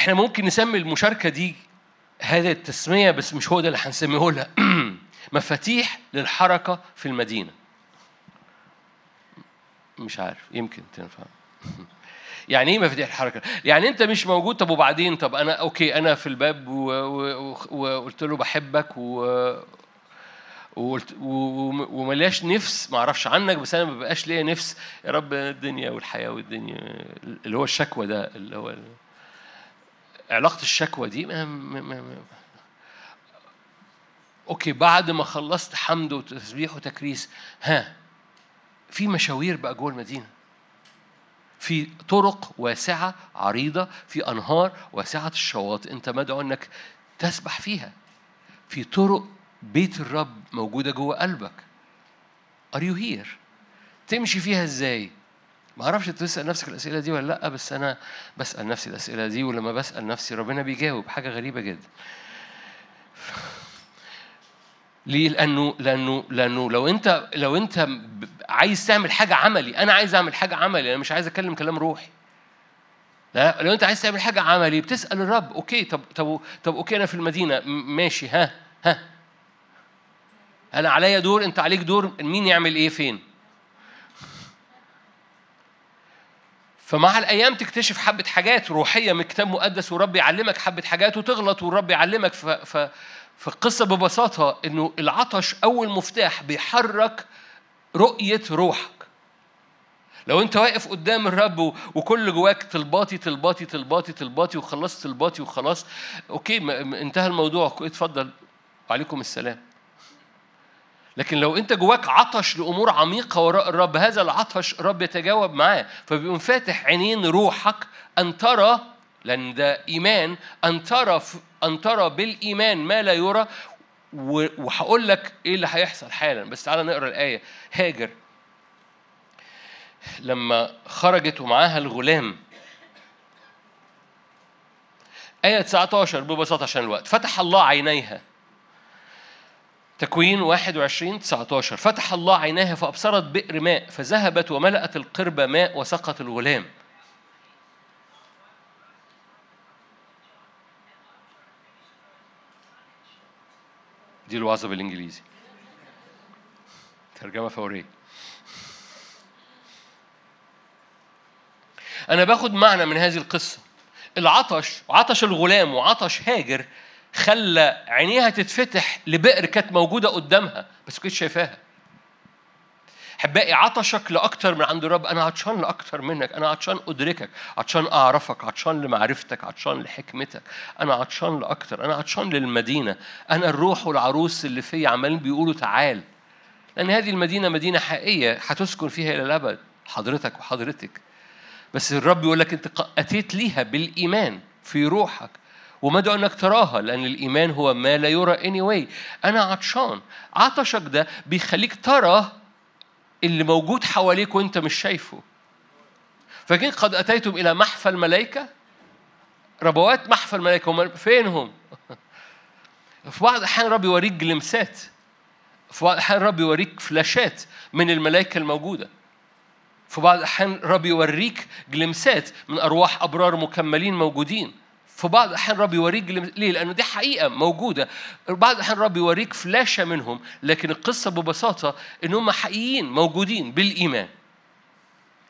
إحنا ممكن نسمي المشاركة دي هذه التسمية بس مش هو ده اللي هنسميه لها [clears throat] مفاتيح للحركة في المدينة. مش عارف يمكن تنفع. [laughs] يعني إيه مفاتيح الحركة؟ يعني أنت مش موجود طب وبعدين؟ طب أنا أوكي أنا في الباب وقلت له بحبك و وملياش نفس ما أعرفش عنك بس أنا ما بقاش ليا نفس. يا رب الدنيا والحياة والدنيا اللي هو الشكوى ده اللي هو علاقة الشكوى دي ما ما ما أوكي بعد ما خلصت حمد وتسبيح وتكريس ها في مشاوير بقى جوه المدينة. في طرق واسعة عريضة في أنهار واسعة الشواطئ أنت مدعو إنك تسبح فيها. في طرق بيت الرب موجودة جوه قلبك. are you here تمشي فيها إزاي؟ ما أعرفش تسال نفسك الأسئلة دي ولا لأ بس أنا بسأل نفسي الأسئلة دي ولما بسأل نفسي ربنا بيجاوب. حاجة غريبة جدا. ليه؟ لأنه لأنه لأنه لو أنت لو أنت عايز تعمل حاجة عملي أنا عايز أعمل حاجة عملي أنا مش عايز أتكلم كلام روحي. لا لو أنت عايز تعمل حاجة عملي بتسأل الرب. okay طب طب طب okay أنا في المدينة. ماشي ها ها. أنا عليا دور أنت عليك دور مين يعمل إيه فين؟ فمع الأيام تكتشف حبة حاجات روحية من كتاب مقدس ورب يعلمك حبة حاجات وتغلط والرب يعلمك. ف... فالقصة ببساطة إنه العطش أول مفتاح بيحرك رؤية روحك. لو أنت واقف قدام الرب وكل جواك طلباتي طلباتي طلباتي طلباتي وخلصت طلباتي وخلاص أوكي انتهى الموضوع. اتفضل. وعليكم السلام. لكن لو انت جواك عطش لامور عميقه وراء الرب هذا العطش الرب يتجاوب معاه. فبيقوم فاتح عينين روحك أن ترى لأن ده إيمان أن ترى أن ترى بالإيمان ما لا يرى. وهقول لك إيه اللي هيحصل حالا. بس تعالى نقرأ الآية. هاجر. لما خرجت ومعاها الغلام. آية 19 ببساطة عشان الوقت. فتح الله عينيها. تكوين 21 19 فتح الله عيناها فأبصرت بئر ماء فذهبت وملأت القربة ماء وسقط الغلام. دي الوعظة بالإنجليزي. ترجمة فورية. أنا باخد معنى من هذه القصة. العطش عطش الغلام وعطش هاجر خلى عينيها تتفتح لبئر كانت موجودة قدامها بس ما شايفاها. احبائي عطشك لأكتر من عند الرب. أنا عطشان لأكتر منك. أنا عطشان أدركك. عطشان أعرفك. عطشان لمعرفتك. عطشان لحكمتك. أنا عطشان لأكتر. أنا عطشان للمدينة. أنا الروح والعروس اللي فيا عمالين بيقولوا تعال. لأن هذه المدينة مدينة حقيقية. هتسكن فيها إلى الأبد. حضرتك وحضرتك. بس الرب يقول لك أنت أتيت ليها بالإيمان في روحك. ومدعو انك تراها لأن الإيمان هو ما لا يرى anyway. أنا عطشان. عطشك ده بيخليك ترى اللي موجود حواليك وأنت مش شايفه. فكين قد أتيتم إلى محفى الملائكة؟ ربوات محفى الملائكة. هم فين هم [laughs] في بعض الأحيان رب يوريك جلمسات. في بعض الأحيان رب يوريك فلاشات من الملائكة الموجودة. في بعض الأحيان رب يوريك جلمسات من أرواح أبرار مكملين موجودين. في بعض الأحيان رب يوريك. ليه؟ لأنه دي حقيقة موجودة. بعض الأحيان رب يوريك فلاشة منهم لكن القصة ببساطة إن هم حقيقيين موجودين بالإيمان.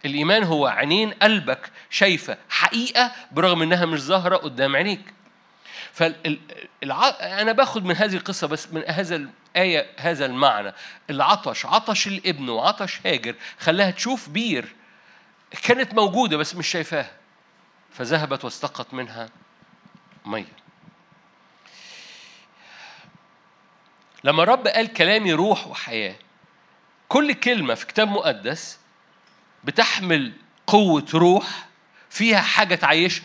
الإيمان هو عينين قلبك شايفة حقيقة برغم إنها مش ظاهرة قدام عينيك. فالع... أنا باخد من هذه القصة بس من هذا الآية هذا المعنى. العطش عطش الابن وعطش هاجر خلاها تشوف بير. كانت موجودة بس مش شايفاها. فذهبت واستقت منها. مية. لما رب قال كلامي روح وحياة كل كلمة في كتاب مقدس بتحمل قوة روح فيها حاجة تعيشك.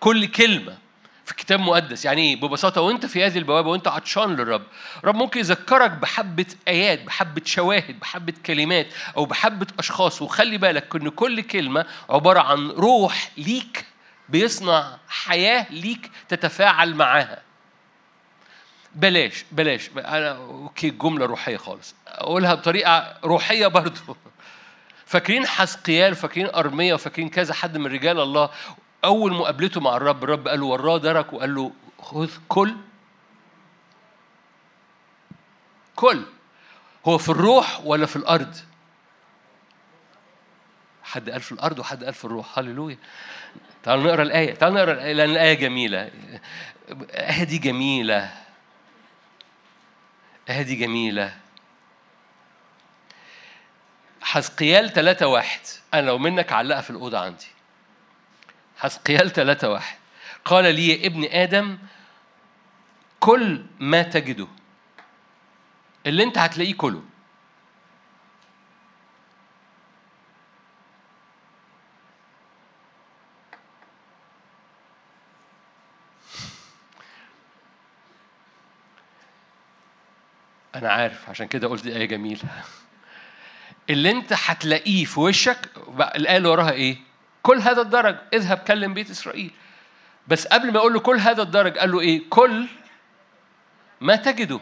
كل كلمة في كتاب مقدس. يعني إيه؟ ببساطة وأنت في هذه البوابة وأنت عطشان للرب. رب ممكن يذكرك بحبة آيات بحبة شواهد بحبة كلمات أو بحبة أشخاص. وخلي بالك إن كل كلمة عبارة عن روح ليك بيصنع حياة ليك تتفاعل معاها. بلاش بلاش. أنا أوكي جملة روحية خالص. أقولها بطريقة روحية برضو. [laughs] فاكرين حسقيال فاكرين أرمية وفاكرين كذا حد من رجال الله؟ أول مقابلته مع الرب الرب قال له وراه درك وقال له خذ كل كل. هو في الروح ولا في الأرض؟ حد قال في الأرض وحد قال في الروح. هللويا. تعالوا نقرأ الآية تعالوا نقرأ الآية لأن الآية جميلة. الآية جميلة. الآية جميلة. حزقيال 3 واحد. أنا لو منك علقها في الأوضة عندي. حسقيال ثلاثة واحد. قال لي يا ابن آدم كل ما تجده اللي انت هتلاقيه كله. أنا عارف عشان كده قلت آية جميلة. اللي أنت هتلاقيه في وشك الآية اللي وراها إيه؟ كل هذا الدرج اذهب كلم بيت إسرائيل. بس قبل ما يقول له كل هذا الدرج قال له إيه؟ كل ما تجده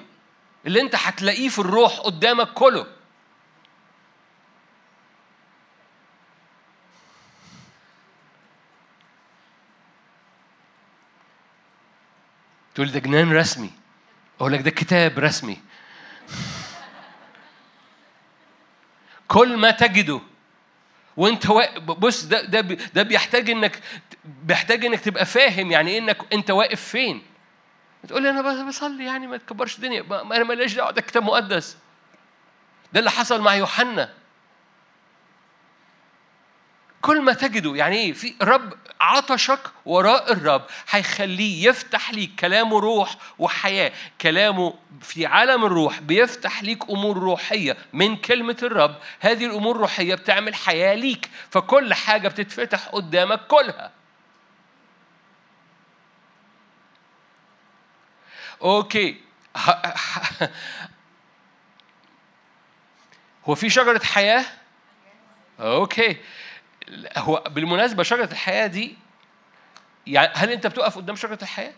اللي أنت هتلاقيه في الروح قدامك كله. تقول ده جنان رسمي. أقول لك ده كتاب رسمي. كل ما تجده وانت بص ده ده ده بيحتاج انك بيحتاج انك تبقى فاهم يعني إيه إنك أنت واقف فين. تقول لي أنا بصلي يعني ما تكبرش الدنيا أنا ماليش دعوة ده كتاب مقدس. ده اللي حصل مع يوحنا. كل ما تجده يعني إيه؟ في رب عطشك وراء الرب هيخليه يفتح ليك كلامه روح وحياة كلامه في عالم الروح بيفتح ليك أمور روحية من كلمة الرب هذه الأمور الروحية بتعمل حياة ليك فكل حاجة بتتفتح قدامك كلها. أوكي. [laughs] هو في شجرة حياة؟ أوكي. هو بالمناسبة شجرة الحياة دي يعني هل أنت بتقف قدام شجرة الحياة؟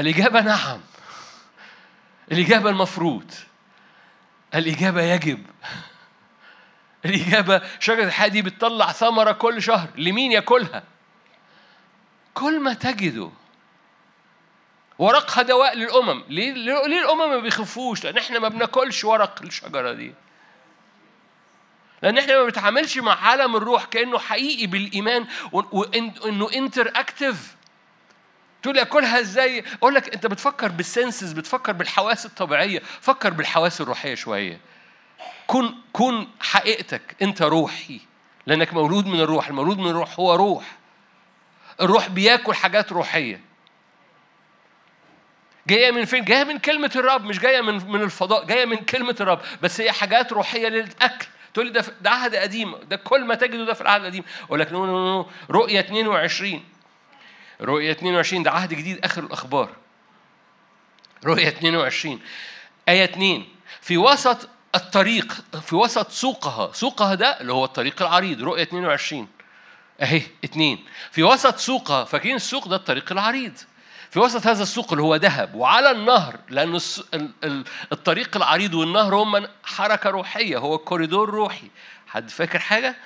الإجابة نعم. الإجابة المفروض. الإجابة يجب. الإجابة شجرة الحياة دي بتطلع ثمرة كل شهر. لمين ياكلها؟ كل ما تجده. ورقها دواء للأمم. ليه, ليه الأمم ما بيخفوش؟ لأن إحنا ما بناكلش ورق الشجرة دي. لأن إحنا ما بنتعاملش مع عالم الروح كأنه حقيقي بالإيمان وإنه انتر أكتف تقول لي أكلها إزاي؟ أقول لك أنت بتفكر بالسنسز بتفكر بالحواس الطبيعية. فكر بالحواس الروحية شوية. كن كن حقيقتك. أنت روحي. لأنك مولود من الروح. المولود من الروح هو روح. الروح بياكل حاجات روحية. جاية من فين؟ جاية من كلمة الرب مش جاية من من الفضاء جاية من كلمة الرب. بس هي حاجات روحية للأكل. تقول لي ده ده عهد قديم. ده كل ما تجده ده في العهد القديم. أقول لك no no no رؤية 22 رؤية 22 ده عهد جديد آخر الأخبار. رؤية 22 آية 2 في وسط الطريق في وسط سوقها. سوقها ده اللي هو الطريق العريض رؤية 22 أهي اتنين. في وسط سوقها فاكرين السوق ده الطريق العريض. في وسط هذا السوق اللي هو ذهب وعلى النهر لأن الطريق العريض والنهر هم حركة روحية هو كوريدور روحي حد فاكر حاجة؟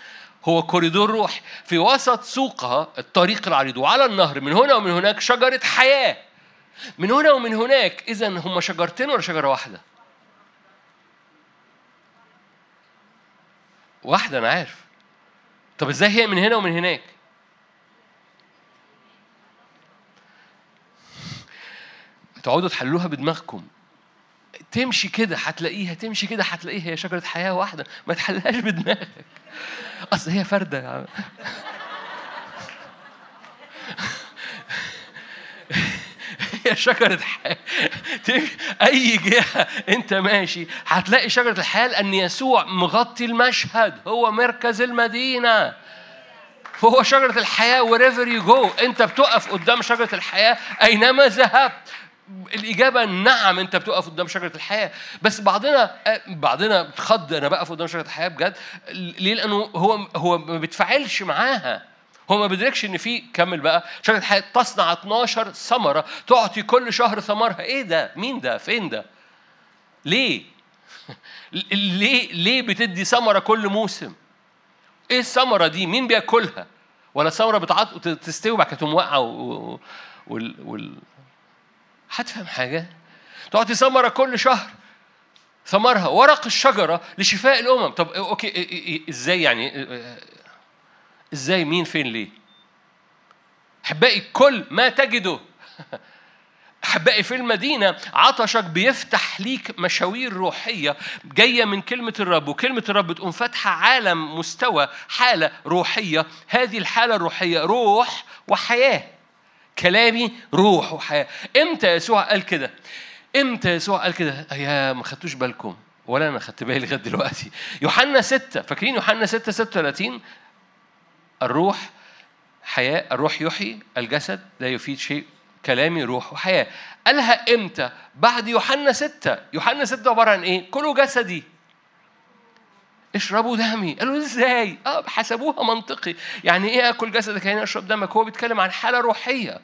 هو كوريدور روحي في وسط سوقها الطريق العريض وعلى النهر من هنا ومن هناك شجرة حياة من هنا ومن هناك إذا هم شجرتين ولا شجرة واحدة؟ واحدة أنا عارف طب إزاي هي من هنا ومن هناك؟ تقعدوا تحلوها بدماغكم. تمشي كده هتلاقيها تمشي كده هتلاقيها. هي شجرة حياة واحدة. ما تحلهاش بدماغك. أصل هي فردة يا عم. [laughs] هي شجرة حياة. أي جهة أنت ماشي هتلاقي شجرة الحياة لأن يسوع مغطي المشهد. هو مركز المدينة. فهو شجرة الحياة wherever you go. أنت بتقف قدام شجرة الحياة أينما ذهبت. الإجابة نعم أنت بتقف قدام شجرة الحياة. بس بعضنا بعضنا بتخض أنا بقف قدام شجرة الحياة بجد. ليه؟ لأنه هو هو ما بيتفاعلش معاها. هو ما بيدركش إن في كمل بقى شجرة الحياة تصنع 12 ثمرة تعطي كل شهر ثمرها. إيه ده؟ مين ده؟ فين ده؟ ليه؟ [laughs] ليه ليه بتدي ثمرة كل موسم؟ إيه الثمرة دي؟ مين بياكلها؟ ولا ثمره بتعط تستوي بعد كده تقوم واقعة وال... وال... هتفهم حاجة؟ تعطي ثمرة كل شهر. ثمرها ورق الشجرة لشفاء الأمم. طب أوكي إزاي يعني؟ إزاي مين فين ليه؟ أحبائي كل ما تجده. [laughs] أحبائي في المدينة عطشك بيفتح ليك مشاوير روحية جاية من كلمة الرب وكلمة الرب تقوم فاتحة عالم مستوى حالة روحية. هذه الحالة الروحية روح وحياة. كلامي روح وحياة. إمتى يسوع قال كده؟ إمتى يسوع قال كده؟ يا ما خدتوش بالكم. ولا أنا خدت بالي لغاية دلوقتي. يوحنا 6 فاكرين يوحنا 6 36 الروح حياة الروح يحيي الجسد لا يفيد شيء. كلامي روح وحياة. قالها إمتى؟ بعد يوحنا 6 يوحنا 6 عبارة عن إيه؟ كلوا جسدي. اشربوا دمي. قالوا إزاي؟ آه حسبوها منطقي. يعني إيه أكل جسدك؟ يعني أشرب دمك. هو بيتكلم عن حالة روحية.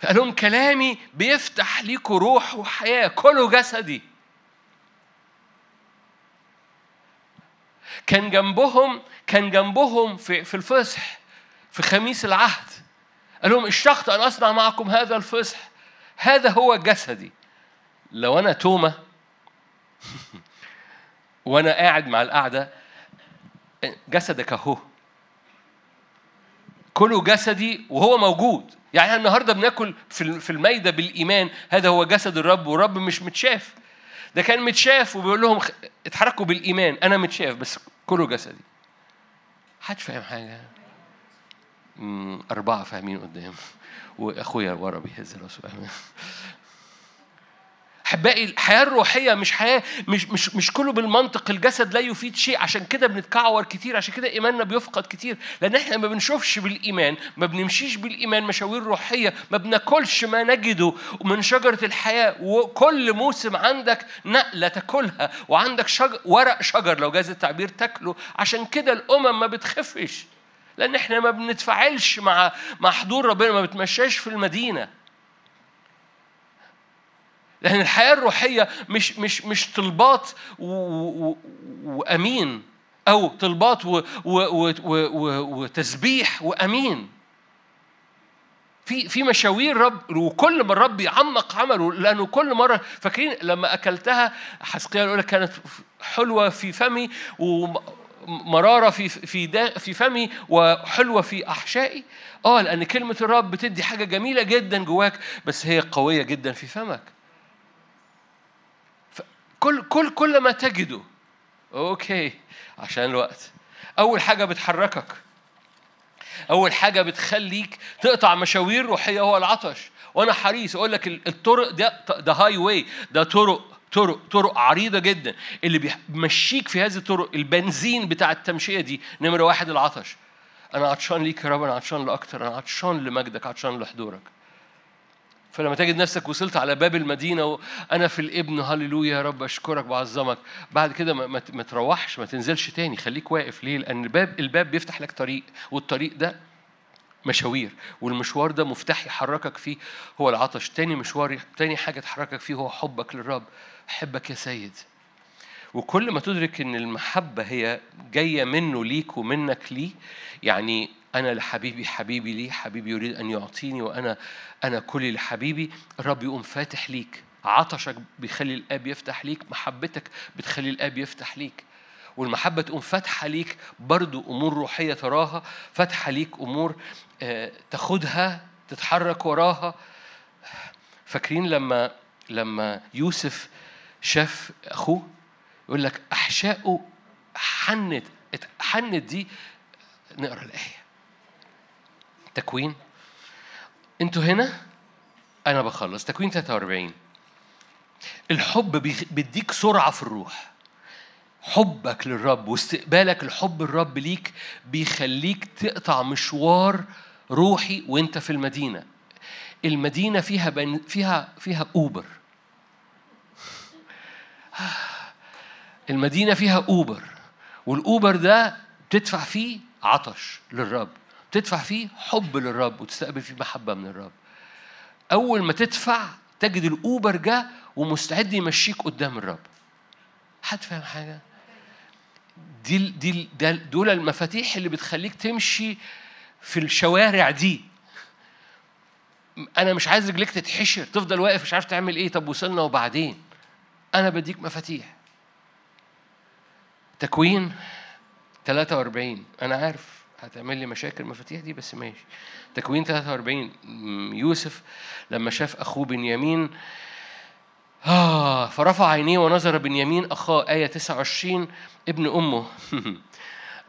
فقال لهم كلامي بيفتح ليكوا روح وحياة كلوا جسدي. كان جنبهم كان جنبهم في في الفصح في خميس العهد. قال لهم اشتقت أن أصنع معكم هذا الفصح. هذا هو جسدي. لو أنا تومة [laughs] وأنا قاعد مع القعدة جسدك أهو. كلوا جسدي وهو موجود. يعني النهارده بناكل في الميدة بالإيمان هذا هو جسد الرب والرب مش متشاف. ده كان متشاف وبيقول لهم اتحركوا بالإيمان أنا متشاف بس كلوا جسدي. حدش فاهم حاجة. أربعة فاهمين قدام. وأخويا ورا بيهز راسه احبائي الحياة الروحية مش حياة مش مش مش كله بالمنطق الجسد لا يفيد شيء. عشان كده بنتكعور كتير عشان كده إيماننا بيفقد كتير. لأن إحنا ما بنشوفش بالإيمان ما بنمشيش بالإيمان مشاوير روحية ما بناكلش ما نجده. من شجرة الحياة وكل موسم عندك نقلة تاكلها وعندك شجر ورق شجر لو جاز التعبير تاكله. عشان كده الأمم ما بتخفش. لأن إحنا ما بنتفاعلش مع مع حضور ربنا ما بتمشاش في المدينة. لأن الحياة الروحية مش مش مش طلبات وأمين أو طلبات وتسبيح وأمين. في في مشاوير رب وكل ما الرب يعمق عمله لأنه كل مرة فاكرين لما أكلتها حسقيا يقول كانت حلوة في فمي ومرارة في في في فمي وحلوة في أحشائي. آه لأن كلمة الرب بتدي حاجة جميلة جدا جواك بس هي قوية جدا في فمك. كل كل كل ما تجده. أوكي. عشان الوقت. أول حاجة بتحركك. أول حاجة بتخليك تقطع مشاوير روحية هو العطش. وأنا حريص أقول لك الطرق ده ده هاي واي ده طرق طرق طرق عريضة جدا. اللي بيمشيك في هذه الطرق البنزين بتاع التمشية دي نمرة واحد العطش. أنا عطشان ليك يا رب أنا عطشان لأكتر أنا عطشان لمجدك عطشان لحضورك. فلما تجد نفسك وصلت على باب المدينة وأنا في الإبن هللويا يا رب أشكرك بعظمك. بعد كده ما, ما تروحش ما تنزلش تاني خليك واقف. ليه؟ لأن الباب الباب بيفتح لك طريق والطريق ده مشاوير والمشوار ده مفتاح يحركك فيه. هو العطش. تاني مشوار تاني حاجة تحركك فيه هو حبك للرب. أحبك يا سيد. وكل ما تدرك إن المحبة هي جاية منه ليك ومنك ليه يعني أنا لحبيبي حبيبي ليه؟ حبيبي يريد أن يعطيني وأنا أنا كلي لحبيبي الرب يقوم فاتح ليك. عطشك بيخلي الآب يفتح ليك. محبتك بتخلي الآب يفتح ليك. والمحبة تقوم فاتحة ليك. برضو أمور روحية تراها. فاتحة ليك أمور آه، تاخدها تتحرك وراها. فاكرين لما لما يوسف شاف أخوه؟ يقول لك أحشائه حنت حنت دي. نقرأ الآية. تكوين. أنتوا هنا؟ أنا بخلص. تكوين 43 الحب بيديك سرعة في الروح. حبك للرب واستقبالك لحب الرب ليك بيخليك تقطع مشوار روحي وانت في المدينة. المدينة فيها بين فيها فيها أوبر. المدينة فيها أوبر. والأوبر ده تدفع فيه عطش للرب. تدفع فيه حب للرب وتستقبل فيه محبة من الرب. أول ما تدفع تجد الأوبر جه ومستعد يمشيك قدام الرب. حد فاهم حاجة؟ دي دي دول المفاتيح اللي بتخليك تمشي في الشوارع دي. أنا مش عايز رجليك تتحشر تفضل واقف مش عارف تعمل إيه طب وصلنا وبعدين؟ أنا بديك مفاتيح. تكوين 43 أنا عارف. هتعمل لي مشاكل المفاتيح دي بس ماشي. تكوين 43 يوسف لما شاف أخوه بنيامين آه فرفع عينيه ونظر بنيامين أخاه آية 29 ابن أمه. [laughs]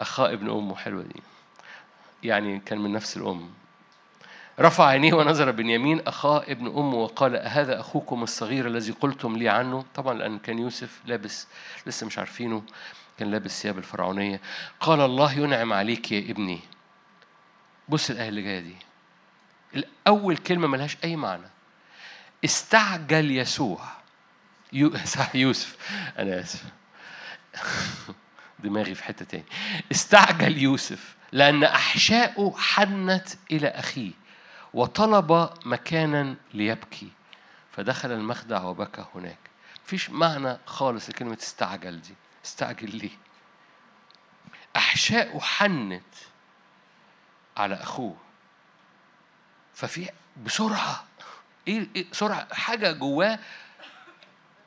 أخاه ابن أمه حلوة دي. يعني كان من نفس الأم. رفع عينيه ونظر بنيامين أخاه ابن أمه وقال أهذا أخوكم الصغير الذي قلتم لي عنه؟ طبعا لأن كان يوسف لابس لسه مش عارفينه. كان لابس ثياب الفرعونية. قال الله ينعم عليك يا ابني. بص الآية اللي جاية دي. الأول كلمة ملهاش أي معنى. استعجل يسوع. يو... صح يوسف. أنا آسف. [laughs] دماغي في حتة تاني. استعجل يوسف لأن أحشاؤه حنت إلى أخيه وطلب مكانا ليبكي. فدخل المخدع وبكى هناك. مفيش معنى خالص لكلمة استعجل دي. استعجل ليه؟ أحشاؤه حنت على أخوه. ففي بسرعة إيه, إيه سرعة حاجة جواه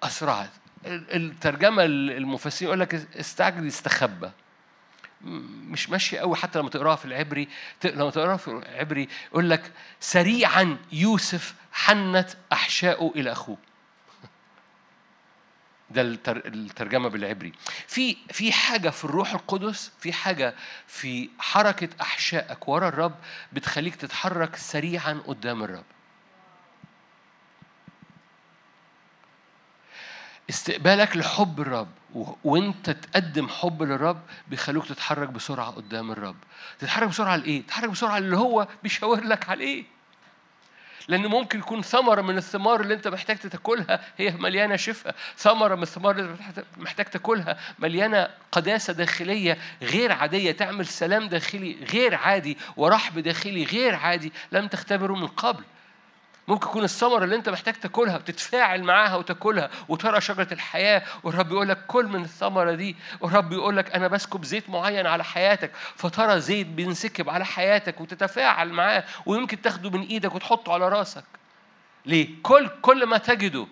أسرعت. الترجمة المفسرين يقول لك استعجل يستخبى مش ماشي قوي حتى لما تقراها في العبري. لما تقراها في العبري يقول لك سريعا يوسف حنت أحشاؤه إلى أخوه. ده الترجمة بالعبري. في في حاجة في الروح القدس في حاجة في حركة أحشائك ورا الرب بتخليك تتحرك سريعا قدام الرب. استقبالك لحب الرب وانت تقدم حب للرب بيخلوك تتحرك بسرعة قدام الرب. تتحرك بسرعة لإيه؟ تتحرك بسرعة اللي هو بيشاور لك عليه. لأن ممكن يكون ثمرة من الثمار اللي أنت محتاج تاكلها هي مليانة شفاء، ثمرة من الثمار اللي محتاج تاكلها مليانة قداسة داخلية غير عادية، تعمل سلام داخلي غير عادي ورحب داخلي غير عادي لم تختبره من قبل. ممكن يكون الثمرة اللي أنت محتاج تاكلها بتتفاعل معاها وتاكلها وترى شجرة الحياة والرب يقول لك كل من الثمرة دي والرب يقول لك أنا بسكب زيت معين على حياتك فترى زيت بينسكب على حياتك وتتفاعل معاه ويمكن تاخده من إيدك وتحطه على راسك. ليه؟ كل كل ما تجده.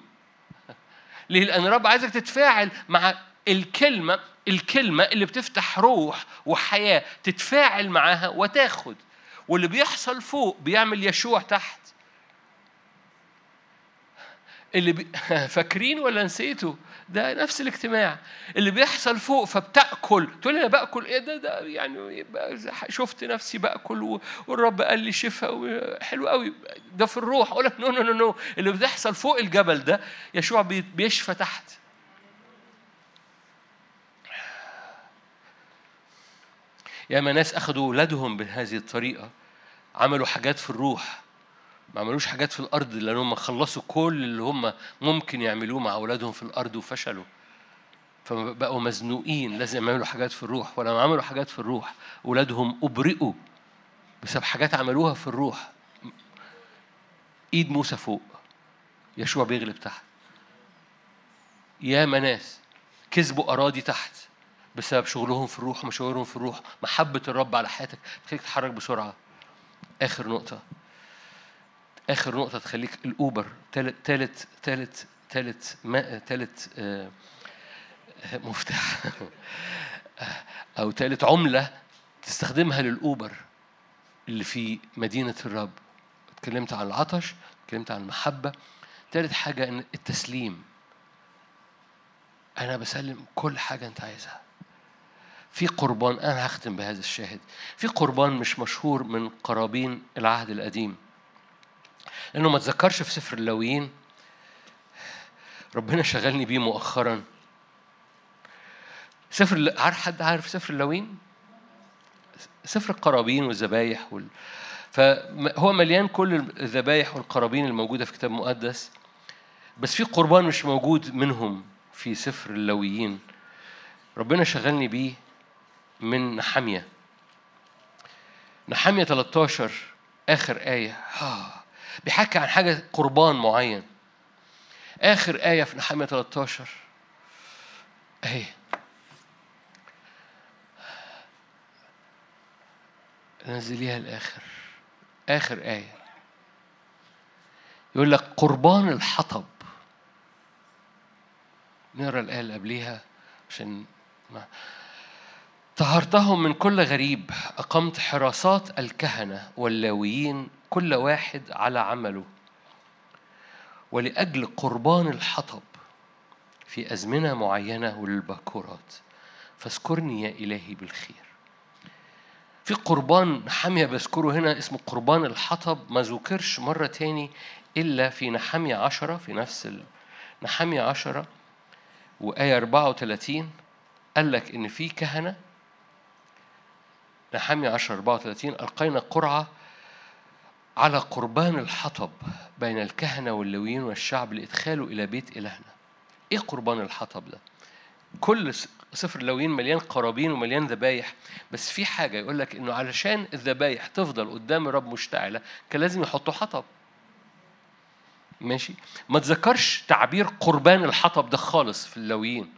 [laughs] ليه؟ لأن الرب عايزك تتفاعل مع الكلمة الكلمة اللي بتفتح روح وحياة تتفاعل معاها وتاخد واللي بيحصل فوق بيعمل يشوع تحت اللي بي... [laughs] فاكرين ولا نسيتوا؟ ده نفس الاجتماع. اللي بيحصل فوق فبتأكل. تقول أنا بأكل إيه؟ ده ده يعني شفت نفسي بأكل والرب قال لي شفاء حلو قوي. ده في الروح. أقول لك no no no no اللي بيحصل فوق الجبل ده يشوع بيشفى تحت. ياما ناس أخذوا أولادهم بهذه الطريقة عملوا حاجات في الروح. ما عملوش حاجات في الأرض لانهم خلصوا كل اللي هم ممكن يعملوه مع أولادهم في الأرض وفشلوا. فبقوا مزنوقين لازم يعملوا حاجات في الروح. ولما عملوا حاجات في الروح أولادهم أبرئوا بسبب حاجات عملوها في الروح. إيد موسى فوق يشوع بيغلب تحت. يا ناس كسبوا أراضي تحت بسبب شغلهم في الروح ومشاورهم في الروح. محبة الرب على حياتك بتخليك تتحرك بسرعة. آخر نقطة. آخر نقطة تخليك الأوبر. تالت تالت تالت تالت ما تالت آه مفتاح. [laughs] أو تالت عملة تستخدمها للأوبر اللي في مدينة الرب. اتكلمت عن العطش اتكلمت عن المحبة. تالت حاجة إن التسليم. أنا بسلم كل حاجة أنت عايزها. في قربان أنا هختم بهذا الشاهد. في قربان مش مشهور من قرابين العهد القديم. لأنه ما تذكرش في سفر اللاويين. ربنا شغلني بيه مؤخرا. سفر عارف حد عارف سفر اللاويين؟ سفر القرابين والذبايح وال... فهو مليان كل الذبايح والقرابين الموجودة في كتاب مقدس بس في قربان مش موجود منهم في سفر اللاويين. ربنا شغلني بيه من نحامية. نحامية 13 آخر آية. آه. بيحكي عن حاجة قربان معين. آخر آية في نحمية 13 أهي. نزليها الآخر آخر آية. يقول لك قربان الحطب. نقرأ الآية اللي قبليها عشان ما طهرتهم من كل غريب. أقمت حراسات الكهنة واللاويين كل واحد على عمله. ولأجل قربان الحطب في أزمنة معينة وللبكورات فاذكرني يا إلهي بالخير. في قربان حامية بذكره هنا اسمه قربان الحطب ما ذكرش مرة تاني إلا في نحامية عشرة في نفس ال... نحامية عشرة وآية 34 قال لك إن في كهنة. نحامية 10 34 ألقينا قرعة على قربان الحطب بين الكهنة واللويين والشعب لإدخاله إلى بيت إلهنا. إيه قربان الحطب ده؟ كل سفر اللويين مليان قرابين ومليان ذبايح. بس في حاجة يقول لك إنه علشان الذبايح تفضل قدام الرب مشتعلة كان لازم يحطوا حطب. ماشي؟ ما تذكرش تعبير قربان الحطب ده خالص في اللويين.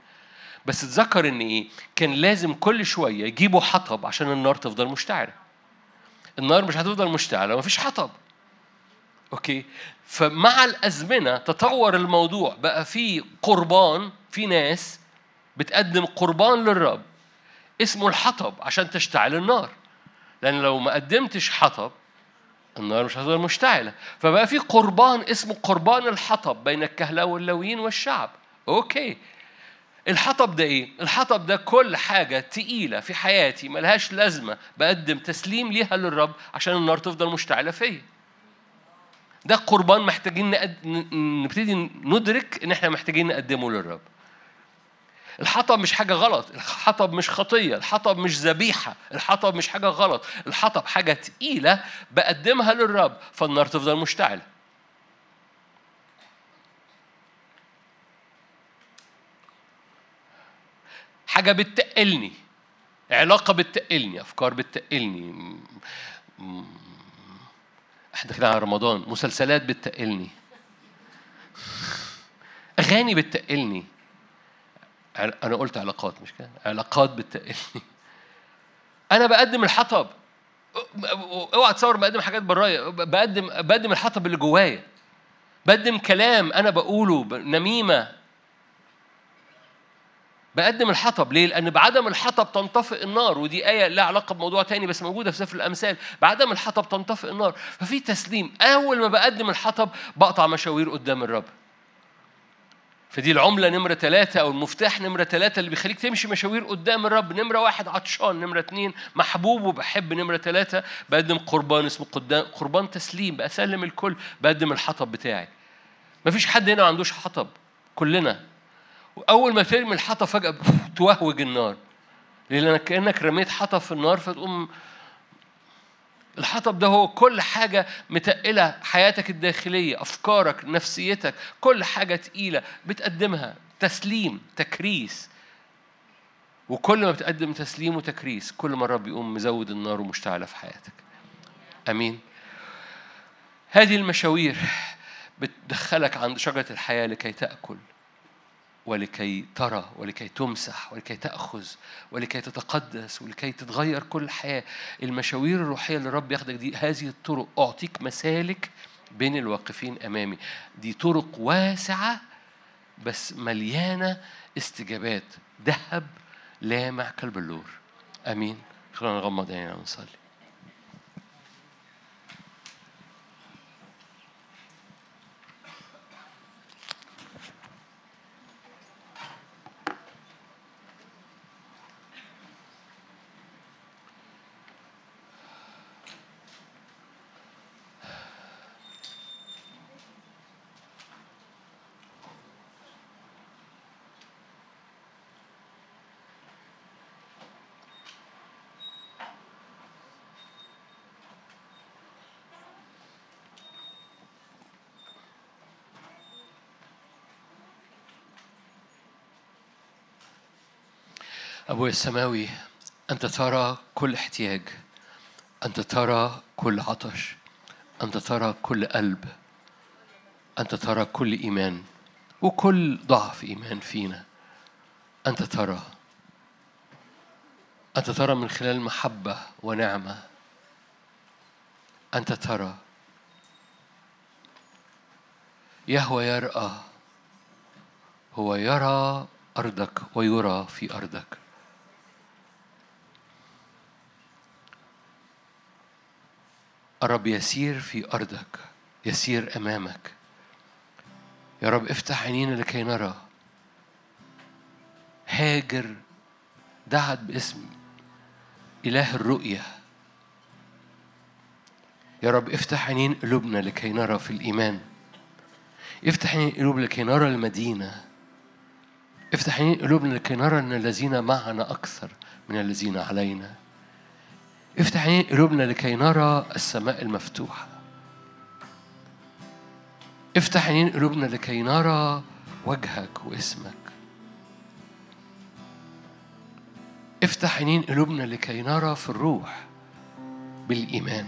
بس تذكر إن إيه؟ كان لازم كل شوية يجيبوا حطب عشان النار تفضل مشتعلة. النار مش هتفضل مشتعلة مفيش حطب. أوكي؟ فمع الأزمنة تطور الموضوع بقى في قربان في ناس بتقدم قربان للرب اسمه الحطب عشان تشتعل النار. لأن لو ما قدمتش حطب النار مش هتفضل مشتعلة. فبقى في قربان اسمه قربان الحطب بين الكهلة واللويين والشعب. أوكي؟ الحطب ده إيه؟ الحطب ده كل حاجة تقيلة في حياتي ملهاش لازمة بقدم تسليم ليها للرب عشان النار تفضل مشتعلة فيا. ده قربان محتاجين نقد... نبتدي ندرك إن إحنا محتاجين نقدمه للرب. الحطب مش حاجة غلط، الحطب مش خطية، الحطب مش ذبيحة، الحطب مش حاجة غلط، الحطب حاجة تقيلة بقدمها للرب فالنار تفضل مشتعلة. حاجة بتقلني علاقة بتقلني أفكار بتقلني. إحنا داخلين على رمضان مسلسلات بتقلني. أغاني بتقلني. أنا قلت علاقات مش كده؟ علاقات بتقلني. أنا بقدم الحطب. اوعى تصور بقدم حاجات برايا. بقدم بقدم الحطب اللي جوايا. بقدم كلام أنا بقوله نميمة. بقدم الحطب. ليه؟ لأن بعدم الحطب تنطفئ النار. ودي آية لها علاقة بموضوع تاني بس موجودة في سفر الأمثال. بعدم الحطب تنطفئ النار. ففي تسليم. أول ما بقدم الحطب بقطع مشاوير قدام الرب. فدي العملة نمرة ثلاثة أو المفتاح نمرة ثلاثة اللي بيخليك تمشي مشاوير قدام الرب. نمرة واحد عطشان نمرة اثنين محبوب وبحب نمرة ثلاثة بقدم قربان اسمه قدام قربان تسليم. بسلم الكل بقدم الحطب بتاعي. مفيش حد هنا ما عندوش حطب. كلنا. وأول ما ترمي الحطب فجأة توهوج النار. لأنك كأنك رميت حطب في النار فتقوم الحطب ده هو كل حاجة متقلة حياتك الداخلية أفكارك نفسيتك كل حاجة تقيلة بتقدمها. تسليم تكريس. وكل ما بتقدم تسليم وتكريس كل ما الرب يقوم مزود النار ومشتعلة في حياتك. أمين. هذه المشاوير بتدخلك عند شجرة الحياة لكي تأكل. ولكي ترى ولكي تمسح ولكي تأخذ ولكي تتقدس ولكي تتغير كل الحياة المشاوير الروحية اللي الرب ياخدك دي هذه الطرق أعطيك مسالك بين الواقفين أمامي. دي طرق واسعة بس مليانة استجابات. ذهب لامع كالبلور أمين. خلينا نغمض عينينا ونصلي. أبوي السماوي أنت ترى كل احتياج أنت ترى كل عطش أنت ترى كل قلب أنت ترى كل إيمان وكل ضعف إيمان فينا. أنت ترى. أنت ترى من خلال محبة ونعمة. أنت ترى. يهوى يرأى هو يرى أرضك ويرى في أرضك. الرب يسير في أرضك يسير أمامك. يا رب افتح عينينا لكي نرى. هاجر دعت باسم إله الرؤية. يا رب افتح عينين قلوبنا لكي نرى في الإيمان. افتح عينين قلوبنا لكي نرى المدينة. افتح عينين قلوبنا لكي نرى أن الذين معنا أكثر من الذين علينا. افتح عينين قلوبنا لكي نرى السماء المفتوحة. افتح عينين قلوبنا لكي نرى وجهك واسمك. افتح عينين قلوبنا لكي نرى في الروح بالإيمان.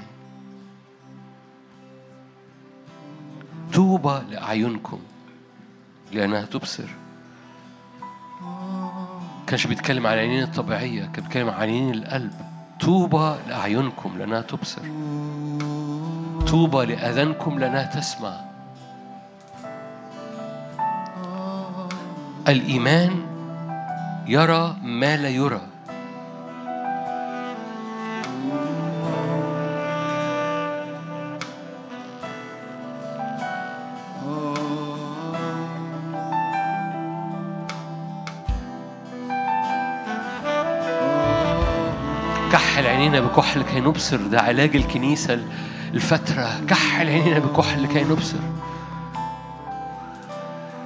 طوبى لأعينكم لأنها تبصر. كانش بيتكلم على العينين الطبيعية كان بيتكلم على عينين القلب. طوبى لأعينكم لأنها تبصر. طوبى لأذانكم لأنها تسمع. الإيمان يرى ما لا يرى. عينينا بكحل كي نبصر ده علاج الكنيسة الفترة. كحل عينينا بكحل كي نبصر.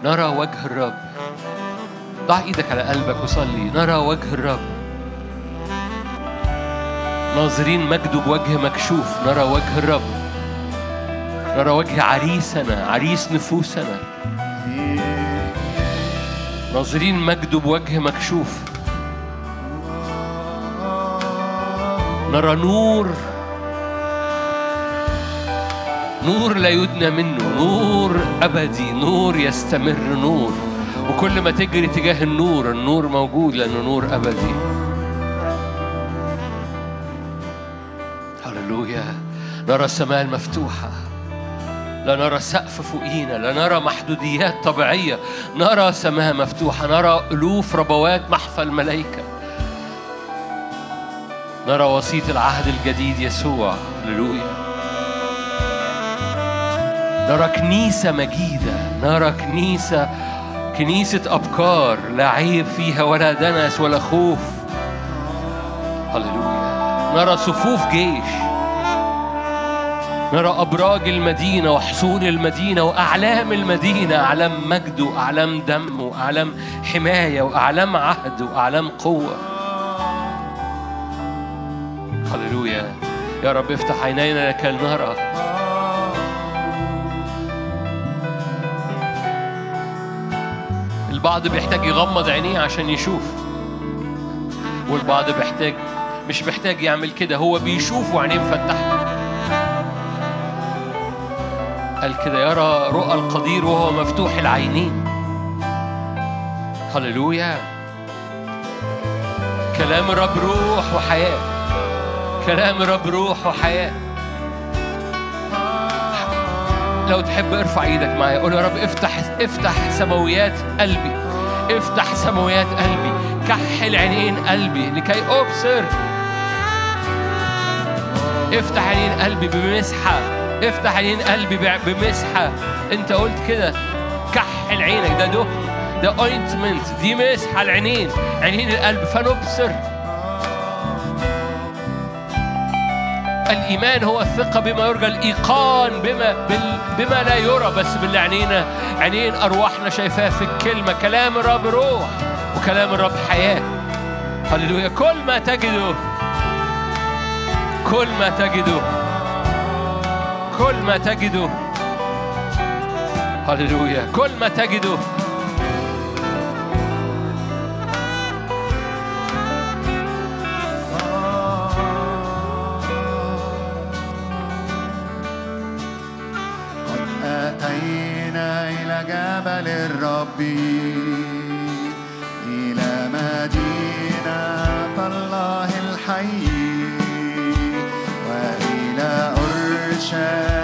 نرى وجه الرب. ضع إيدك على قلبك وصلي. نرى وجه الرب. ناظرين مجده بوجه مكشوف. نرى وجه الرب. نرى وجه عريسنا عريس نفوسنا. ناظرين مجده بوجه مكشوف. نرى نور. نور لا يدنى منه نور أبدي نور يستمر نور. وكل ما تجري تجاه النور النور موجود لأنه نور أبدي. هللويا. نرى السماء المفتوحة. لا نرى سقف فوقينا لا نرى محدوديات طبيعية. نرى سماء مفتوحة نرى ألوف ربوات محفى الملائكة. نرى وسيط العهد الجديد يسوع هللويا نرى كنيسة مجيدة نرى كنيسة كنيسة أبكار لا عيب فيها ولا دنس ولا خوف. هللويا. نرى صفوف جيش. نرى أبراج المدينة وحصون المدينة وأعلام المدينة أعلام مجد وأعلام دم وأعلام حماية وأعلام عهد وأعلام قوة. يا رب افتح عينينا لكي نرى البعض بيحتاج يغمض عينيه عشان يشوف والبعض بيحتاج مش محتاج يعمل كده هو بيشوف وعينيه مفتحة. قال كده يرى رؤى القدير وهو مفتوح العينين. هللويا. كلام الرب روح وحياة. كلام الرب روح وحياة. لو تحب ارفع إيدك معايا قول يا رب افتح افتح سماويات قلبي افتح سماويات قلبي كحل عينين قلبي لكي أبصر. افتح عينين قلبي بمسحة افتح عينين قلبي بمسحة. انت قلت كده كحل عينك. ده ده ده اوينتمنت دي مسحة العينين عينين القلب. فنبصر. الإيمان هو الثقة بما يرجى الإيقان بما بما لا يرى. بس باللي عينينا عينين أرواحنا شايفاه في الكلمة كلام الرب روح وكلام الرب حياة. هللويا. كل ما تجده كل ما تجده كل ما تجده. هللويا. كل ما تجده. أورشليم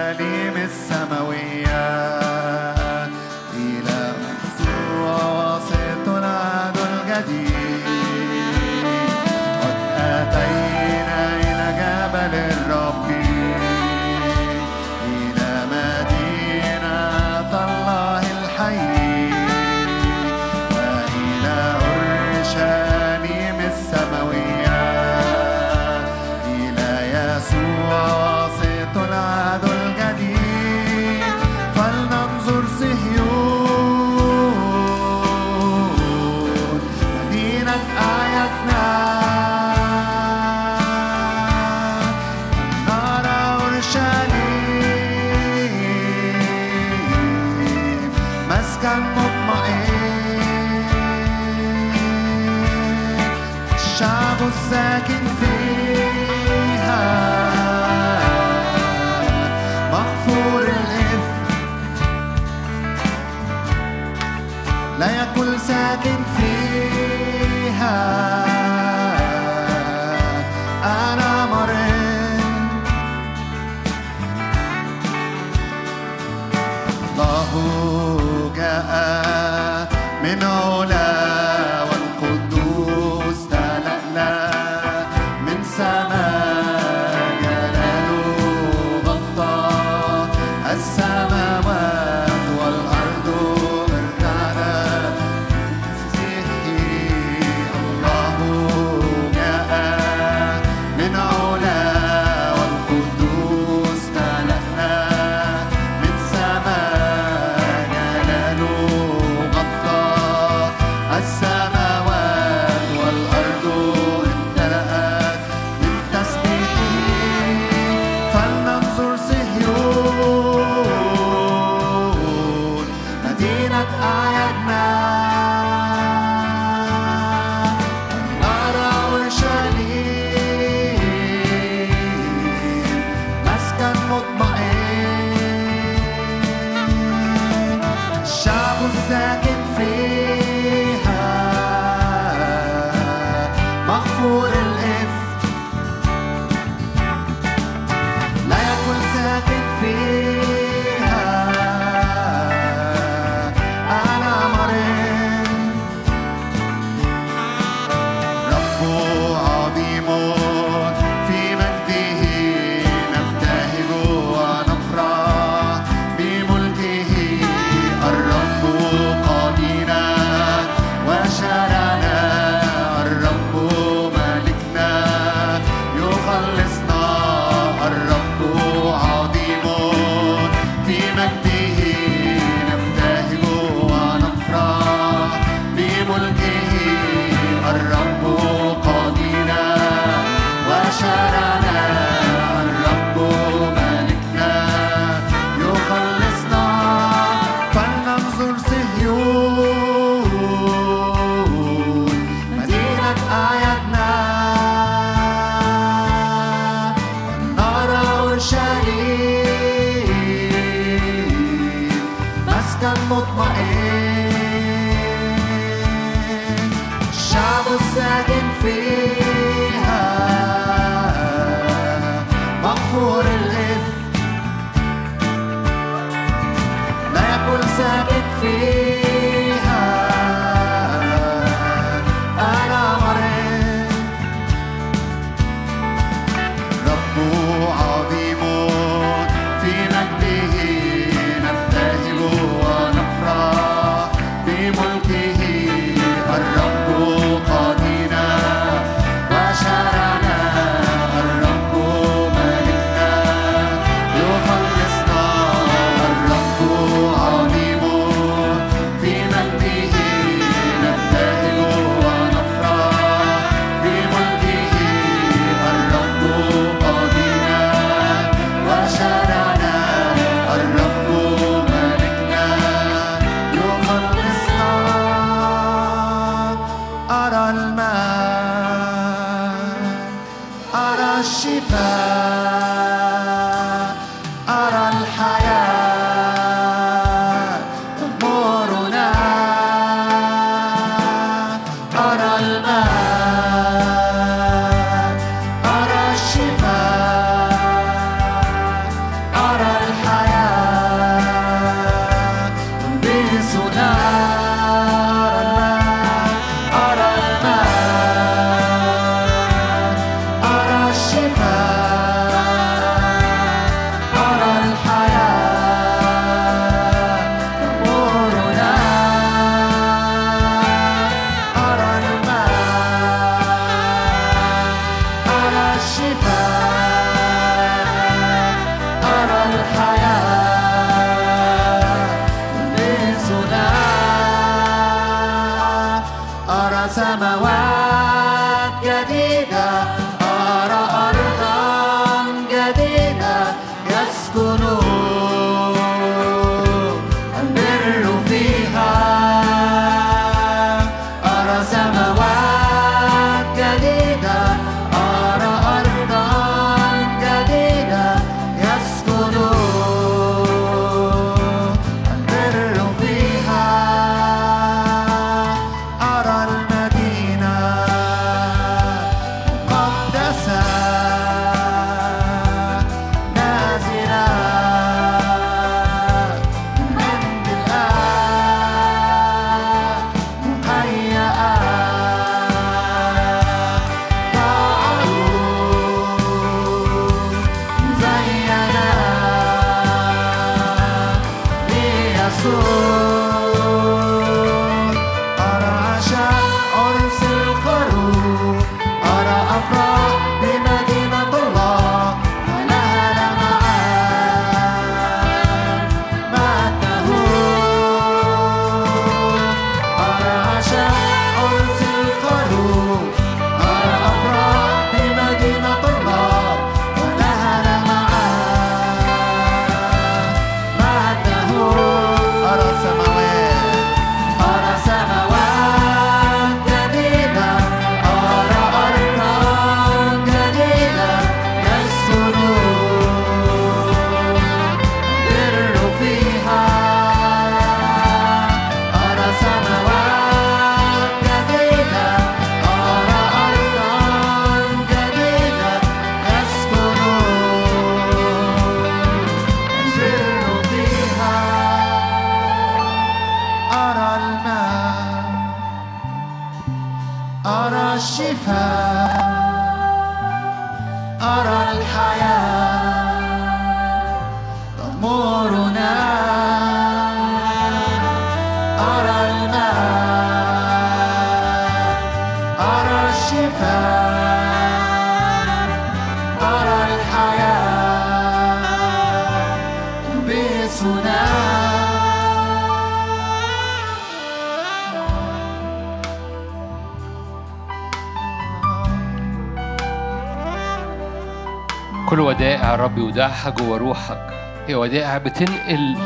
ودائع يا رب وداعها جوه روحك هي ودائع بتنقل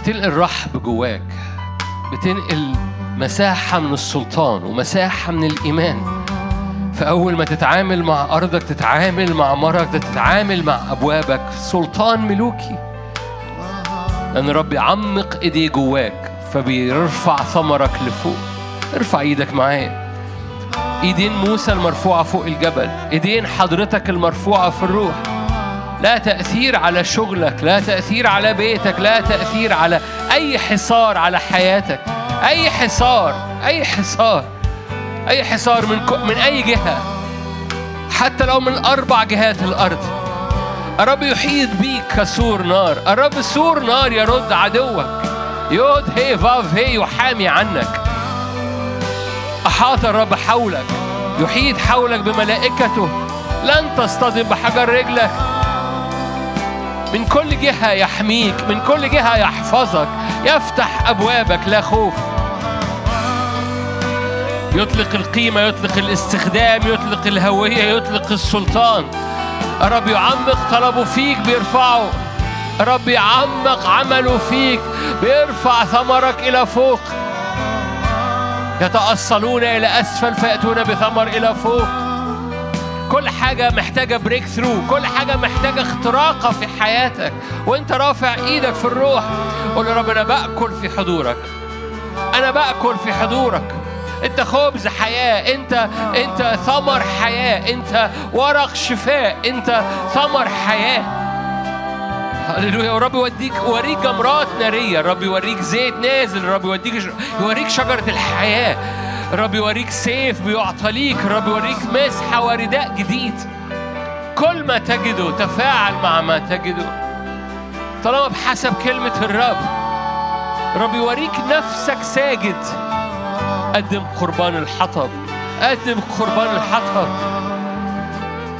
بتنقل رحب جواك بتنقل مساحة من السلطان ومساحة من الإيمان. فأول ما تتعامل مع أرضك تتعامل مع مرضك تتعامل مع أبوابك. سلطان ملوكي. لأن رب يعمق إيديه جواك فبيرفع ثمرك لفوق. ارفع إيدك معايا. إيدين موسى المرفوعة فوق الجبل إيدين حضرتك المرفوعة في الروح. لا تأثير على شغلك لا تأثير على بيتك لا تأثير على أي حصار على حياتك. أي حصار أي حصار أي حصار من ك- من أي جهة. حتى لو من أربع جهات الأرض. الرب يحيط بيك كسور نار. الرب سور نار يرد عدوك. يود هي فاف هي يحامي عنك. أحاط الرب حولك يحيط حولك بملائكته. لن تصطدم بحجر رجلك. من كل جهة يحميك من كل جهة يحفظك يفتح أبوابك لا خوف. يطلق القيمة يطلق الاستخدام يطلق الهوية يطلق السلطان. الرب يعمق طلبه فيك بيرفعه. الرب يعمق عمله فيك بيرفع ثمرك إلى فوق. يتأصلون إلى أسفل فيأتون بثمر إلى فوق. كل حاجة محتاجة بريك ثرو كل حاجة محتاجة اختراقة في حياتك. وانت رافع إيدك في الروح قول يا رب أنا بأكل في حضورك. أنا بأكل في حضورك. أنت خبز حياة أنت أنت ثمر حياة أنت ورق شفاء أنت ثمر حياة. هللويا. الرب يوديك يوريك جمرات نارية. الرب يوريك زيت نازل. الرب يوديك يوريك شجرة الحياة. الرب يوريك سيف بيعطى ليك الرب يوريك مسحة ورداء جديد. كل ما تجده تفاعل مع ما تجده. طالما بحسب كلمة الرب الرب يوريك نفسك ساجد. قدم قربان الحطب. قدم قربان الحطب.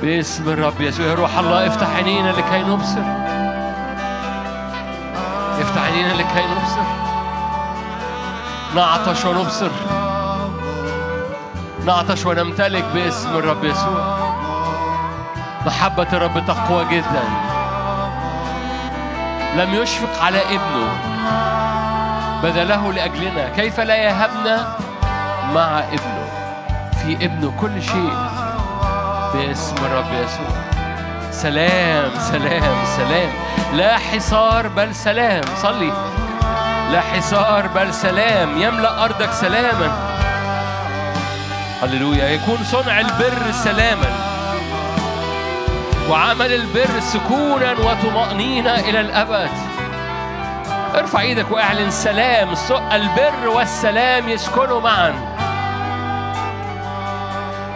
باسم الرب يسوع. روح الله افتح عينينا لكي نبصر. افتح عينينا لكي نبصر نعطش ونبصر. نعطش ونمتلك باسم الرب يسوع. محبة الرب تقوى جدا. لم يشفق على ابنه. بذله لأجلنا. كيف لا يهبنا مع ابنه؟ في ابنه كل شيء باسم الرب يسوع. سلام سلام سلام. لا حصار بل سلام. صلي. لا حصار بل سلام. يملأ أرضك سلاما. هللويا. يكون صنع البر سلاما. وعمل البر سكونا وطمأنينة إلى الأبد. ارفع إيدك وأعلن سلام. البر والسلام يسكنوا معا.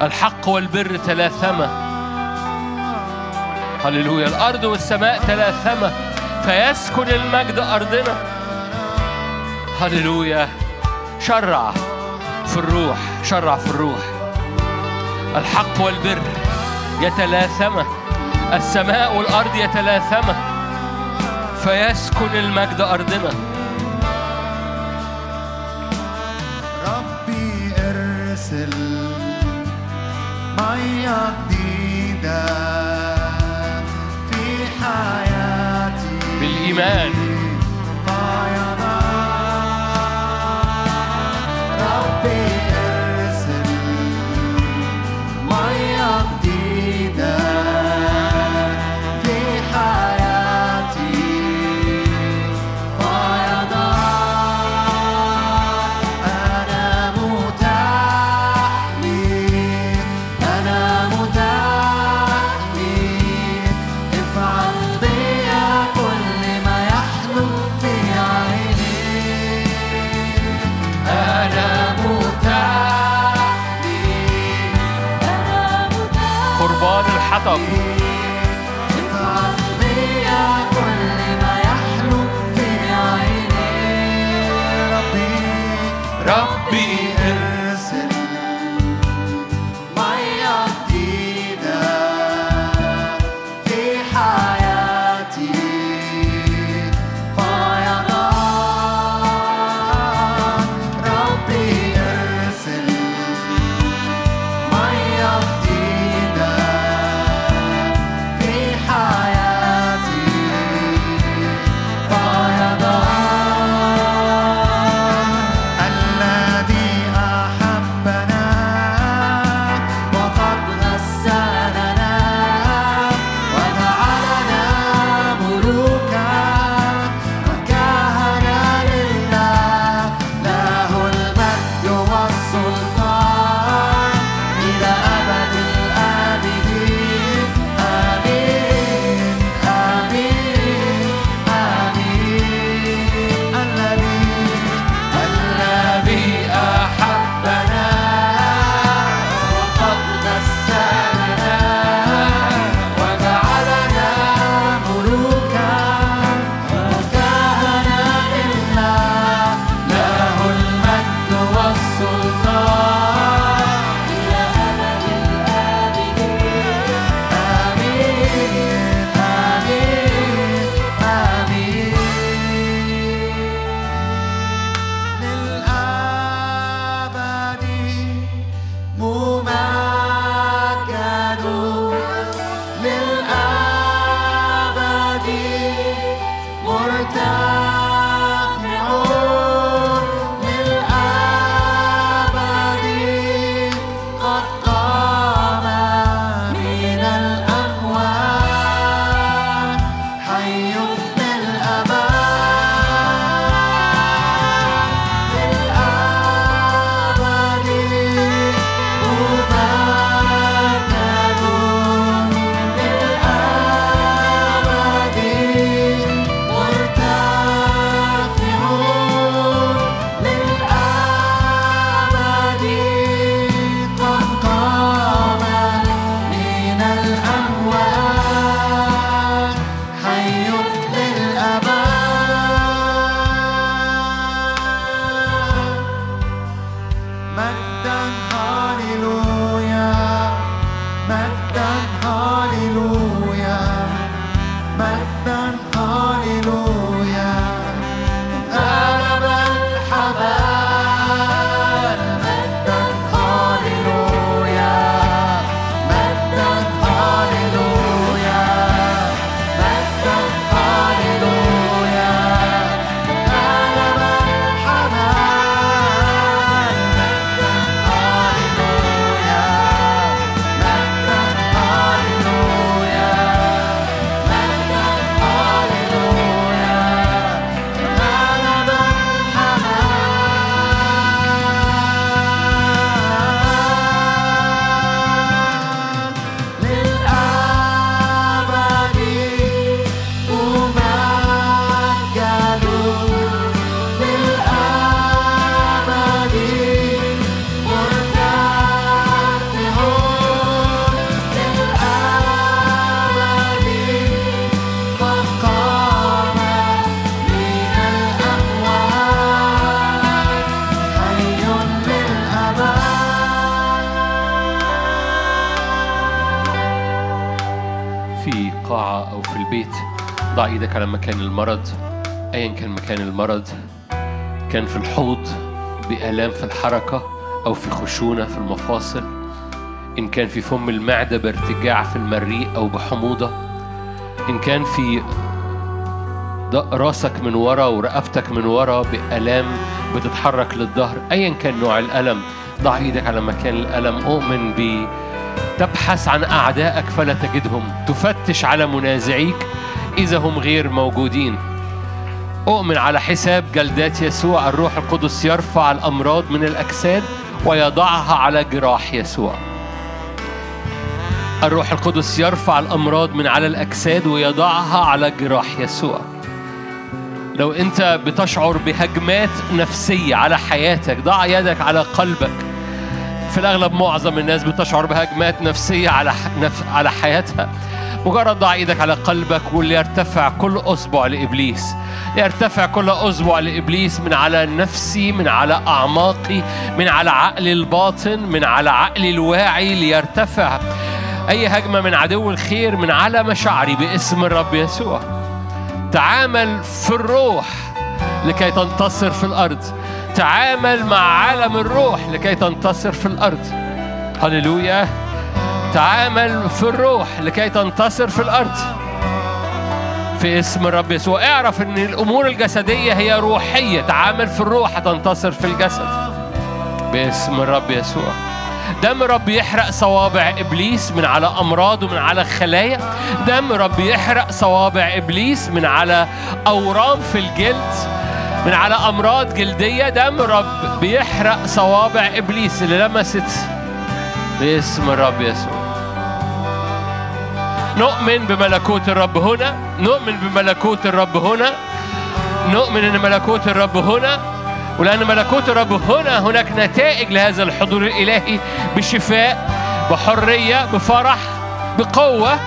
الحق والبر تلاثما. هللويا. الأرض والسماء تلاثما فيسكن المجد أرضنا. هللويا. شرع في الروح شرع في الروح. الحق والبر يتلاثما السماء والأرض يتلاثما فيسكن المجد أرضنا. ربي أرسل في حياتي بالإيمان. ربي على مكان المرض أيا كان مكان المرض كان في الحوض بآلام في الحركة أو في خشونة في المفاصل إن كان في فم المعدة بارتجاع في المريء أو بحموضة إن كان في راسك من ورا ورقبتك من ورا بآلام بتتحرك للظهر أيا كان نوع الألم. ضع إيدك على مكان الألم أؤمن ب تبحث عن أعدائك فلا تجدهم. تفتش على منازعيك. إذا هم غير موجودين. أؤمن على حساب جلدات يسوع الروح القدس يرفع الأمراض من الأجساد ويضعها على جراح يسوع. الروح القدس يرفع الأمراض من على الأجساد ويضعها على جراح يسوع. لو أنت بتشعر بهجمات نفسية على حياتك ضع يدك على قلبك. في الأغلب معظم الناس بتشعر بهجمات نفسية على. على حياتها. مجرد ضع إيدك على قلبك وليرتفع كل اصبع لإبليس. يرتفع كل اصبع لإبليس من على نفسي من على أعماقي من على عقلي الباطن من على عقلي الواعي ليرتفع أي هجمة من عدو الخير من على مشاعري باسم الرب يسوع. تعامل في الروح لكي تنتصر في الأرض. تعامل مع عالم الروح لكي تنتصر في الأرض. هللويا. تعامل في الروح لكي تنتصر في الأرض. في اسم الرب يسوع. اعرف إن الأمور الجسدية هي روحية. تعامل في الروح هتنتصر في الجسد. باسم الرب يسوع. دم رب يحرق صوابع إبليس من على أمراض ومن على خلايا. دم رب يحرق صوابع إبليس من على أورام في الجلد. من على أمراض جلدية. دم رب بيحرق صوابع إبليس اللي لمست باسم الرب يسوع. نؤمن بملكوت الرب هنا. نؤمن بملكوت الرب هنا. نؤمن إن ملكوت الرب هنا. ولأن ملكوت الرب هنا هناك نتائج لهذا الحضور الإلهي بشفاء بحرية بفرح بقوة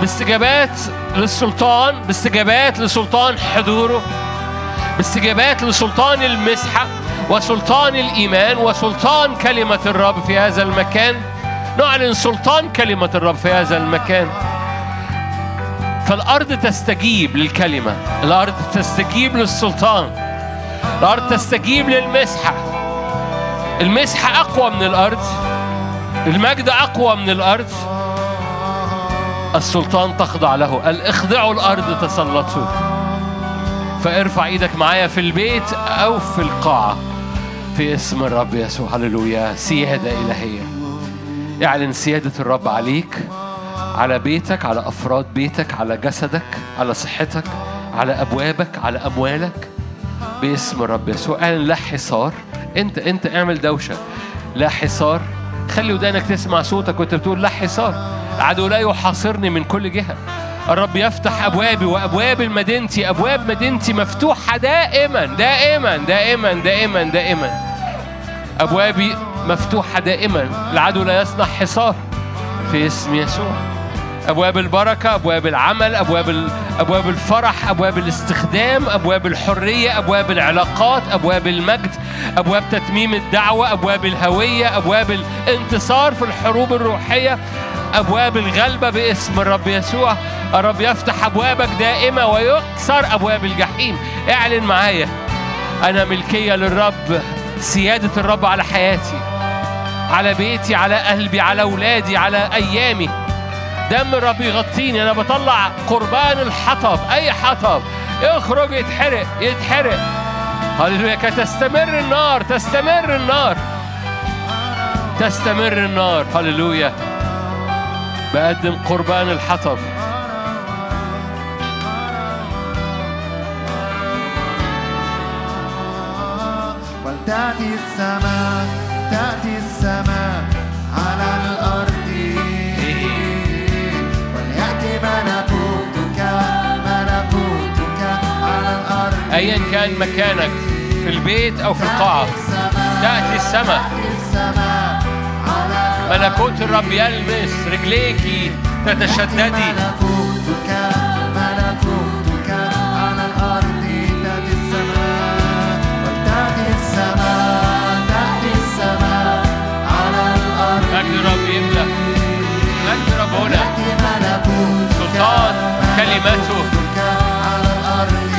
باستجابات للسلطان باستجابات لسلطان حضوره باستجابات لسلطان المسحة. وسلطان الإيمان وسلطان كلمة الرب في هذا المكان. نعلن سلطان كلمة الرب في هذا المكان. فالأرض تستجيب للكلمة. الأرض تستجيب للسلطان. الأرض تستجيب للمسحة. المسحة أقوى من الأرض. المجد أقوى من الأرض. السلطان تخضع له. قال اخضعوا الأرض تسلطوا فارفع إيدك معايا في البيت أو في القاعة. في اسم الرب يسوع. هللويا. سيادة إلهية. اعلن سيادة الرب عليك على بيتك على أفراد بيتك على جسدك على صحتك على أبوابك على أموالك. باسم الرب يسوع. اعلن لا حصار. انت انت اعمل دوشة. لا حصار. خلي ودانك تسمع صوتك وانت بتقول لا حصار. العدو لا يحاصرني من كل جهة. الرب يفتح أبوابي وأبواب مدينتي أبواب مدينتي مفتوحة دائما دائما دائما دائما دائما. أبوابي مفتوحة دائما. العدو لا يصنع حصار في اسم يسوع. أبواب البركة أبواب العمل أبواب ال... أبواب الفرح أبواب الاستخدام أبواب الحرية أبواب العلاقات أبواب المجد أبواب تتميم الدعوة أبواب الهوية أبواب الانتصار في الحروب الروحية أبواب الغلبة باسم الرب يسوع. الرب يفتح أبوابك دائمة ويكسر أبواب الجحيم. اعلن معايا. أنا ملكية للرب. سياده الرب على حياتي على بيتي على قلبي على أولادي على أيامي. دم الرب يغطيني. أنا بطلع قربان الحطب. أي حطب؟ يخرج يتحرق يتحرق. هللويا. تستمر النار تستمر النار. تستمر النار. هللويا. بقدم قربان الحطب. ولتأتي السماء تأتي السماء على الأرض. وليأتي ملكوتك ملكوتك على الأرض. ايا كان مكانك في البيت أو في السماء تأتي السماء. ملكوت الرب يلمس رجليكي تتشددي. هنا سلطان كلمته. على الأرض.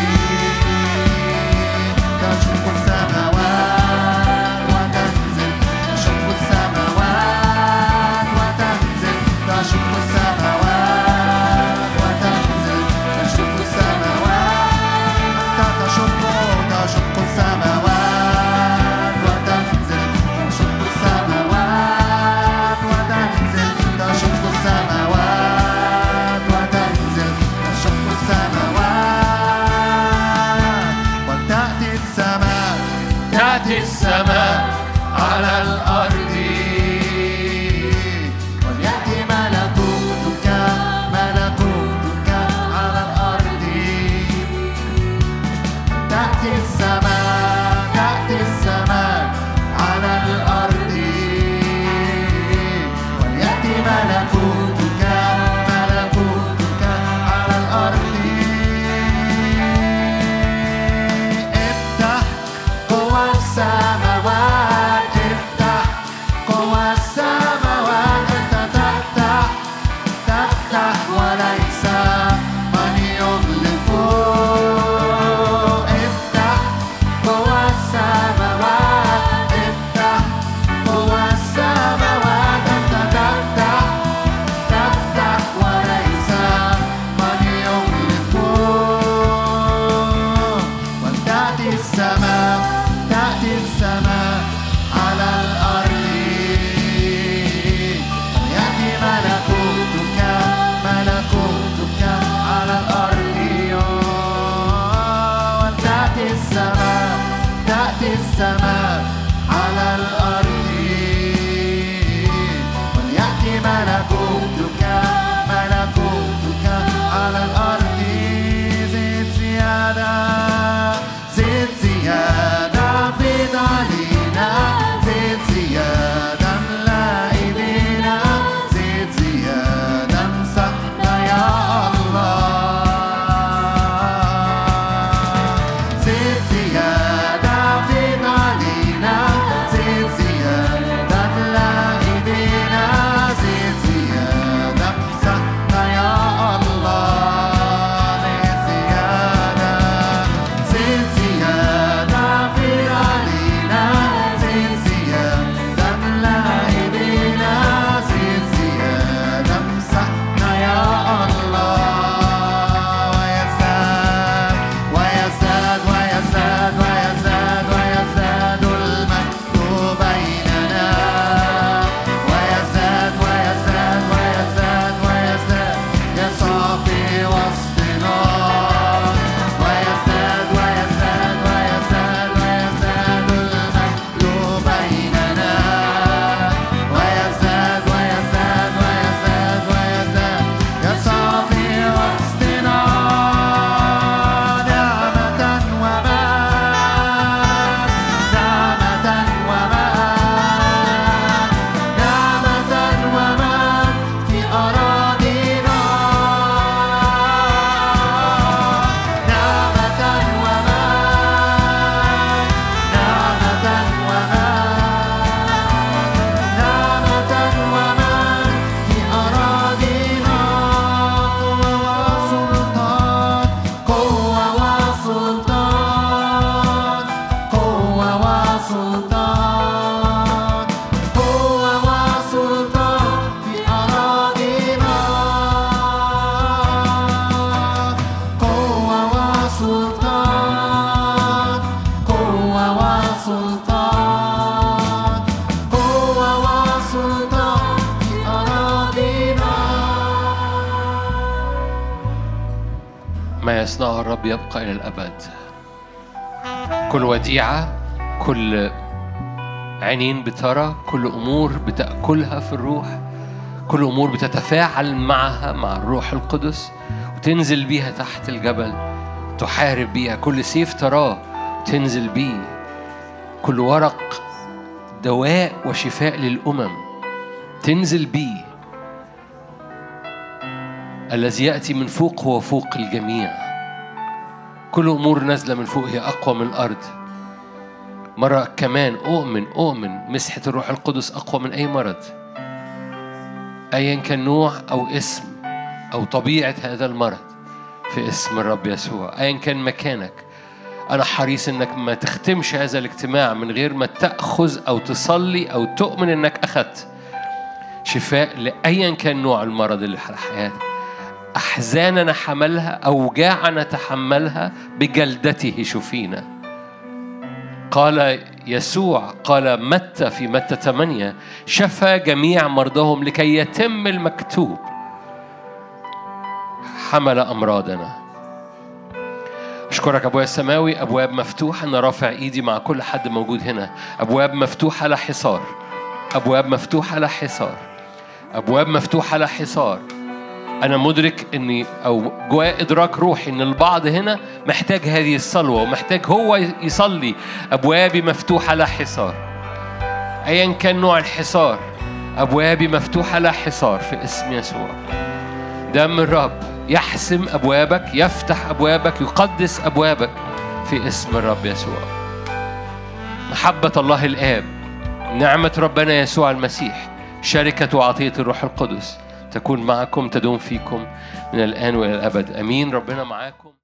الرب يبقى إلى الأبد. كل وديعة كل عينين بترى كل أمور بتأكلها في الروح كل أمور بتتفاعل معها مع الروح القدس وتنزل بيها تحت الجبل تحارب بيها. كل سيف تراه تنزل بيه. كل ورق دواء وشفاء للأمم تنزل بيه. الذي يأتي من فوق هو فوق الجميع. كل أمور نازلة من فوق هي أقوى من الأرض. مرة كمان أؤمن أؤمن مسحة الروح القدس أقوى من أي مرض. أيا كان نوع أو اسم أو طبيعة هذا المرض في اسم الرب يسوع. أيا كان مكانك. أنا حريص إنك ما تختمش هذا الاجتماع من غير ما تأخذ أو تصلي أو تؤمن إنك أخذت شفاء لأيا كان نوع المرض اللي على حياتك أحزاننا حملها أوجاعنا تحملها بجلدته شفينا قال يسوع قال متى في متى 8 شفى جميع مرضاهم لكي يتم المكتوب. حمل أمراضنا. أشكرك أبويا السماوي أبواب مفتوحة. أنا رافع إيدي مع كل حد موجود هنا. أبواب مفتوحة لا حصار. أبواب مفتوحة لا حصار. أبواب مفتوحة لا حصار. أنا مدرك إني أو جوايا إدراك روحي إن البعض هنا محتاج هذه الصلوة ومحتاج هو يصلي أبوابي مفتوحة لا حصار. أيا كان نوع الحصار أبوابي مفتوحة لا حصار في اسم يسوع. دم الرب يحسم أبوابك يفتح أبوابك يقدس أبوابك في اسم الرب يسوع. محبة الله الآب نعمة ربنا يسوع المسيح شركة وعطية الروح القدس. تكون معكم تدوم فيكم من الآن وإلى الأبد. أمين. ربنا معاكم.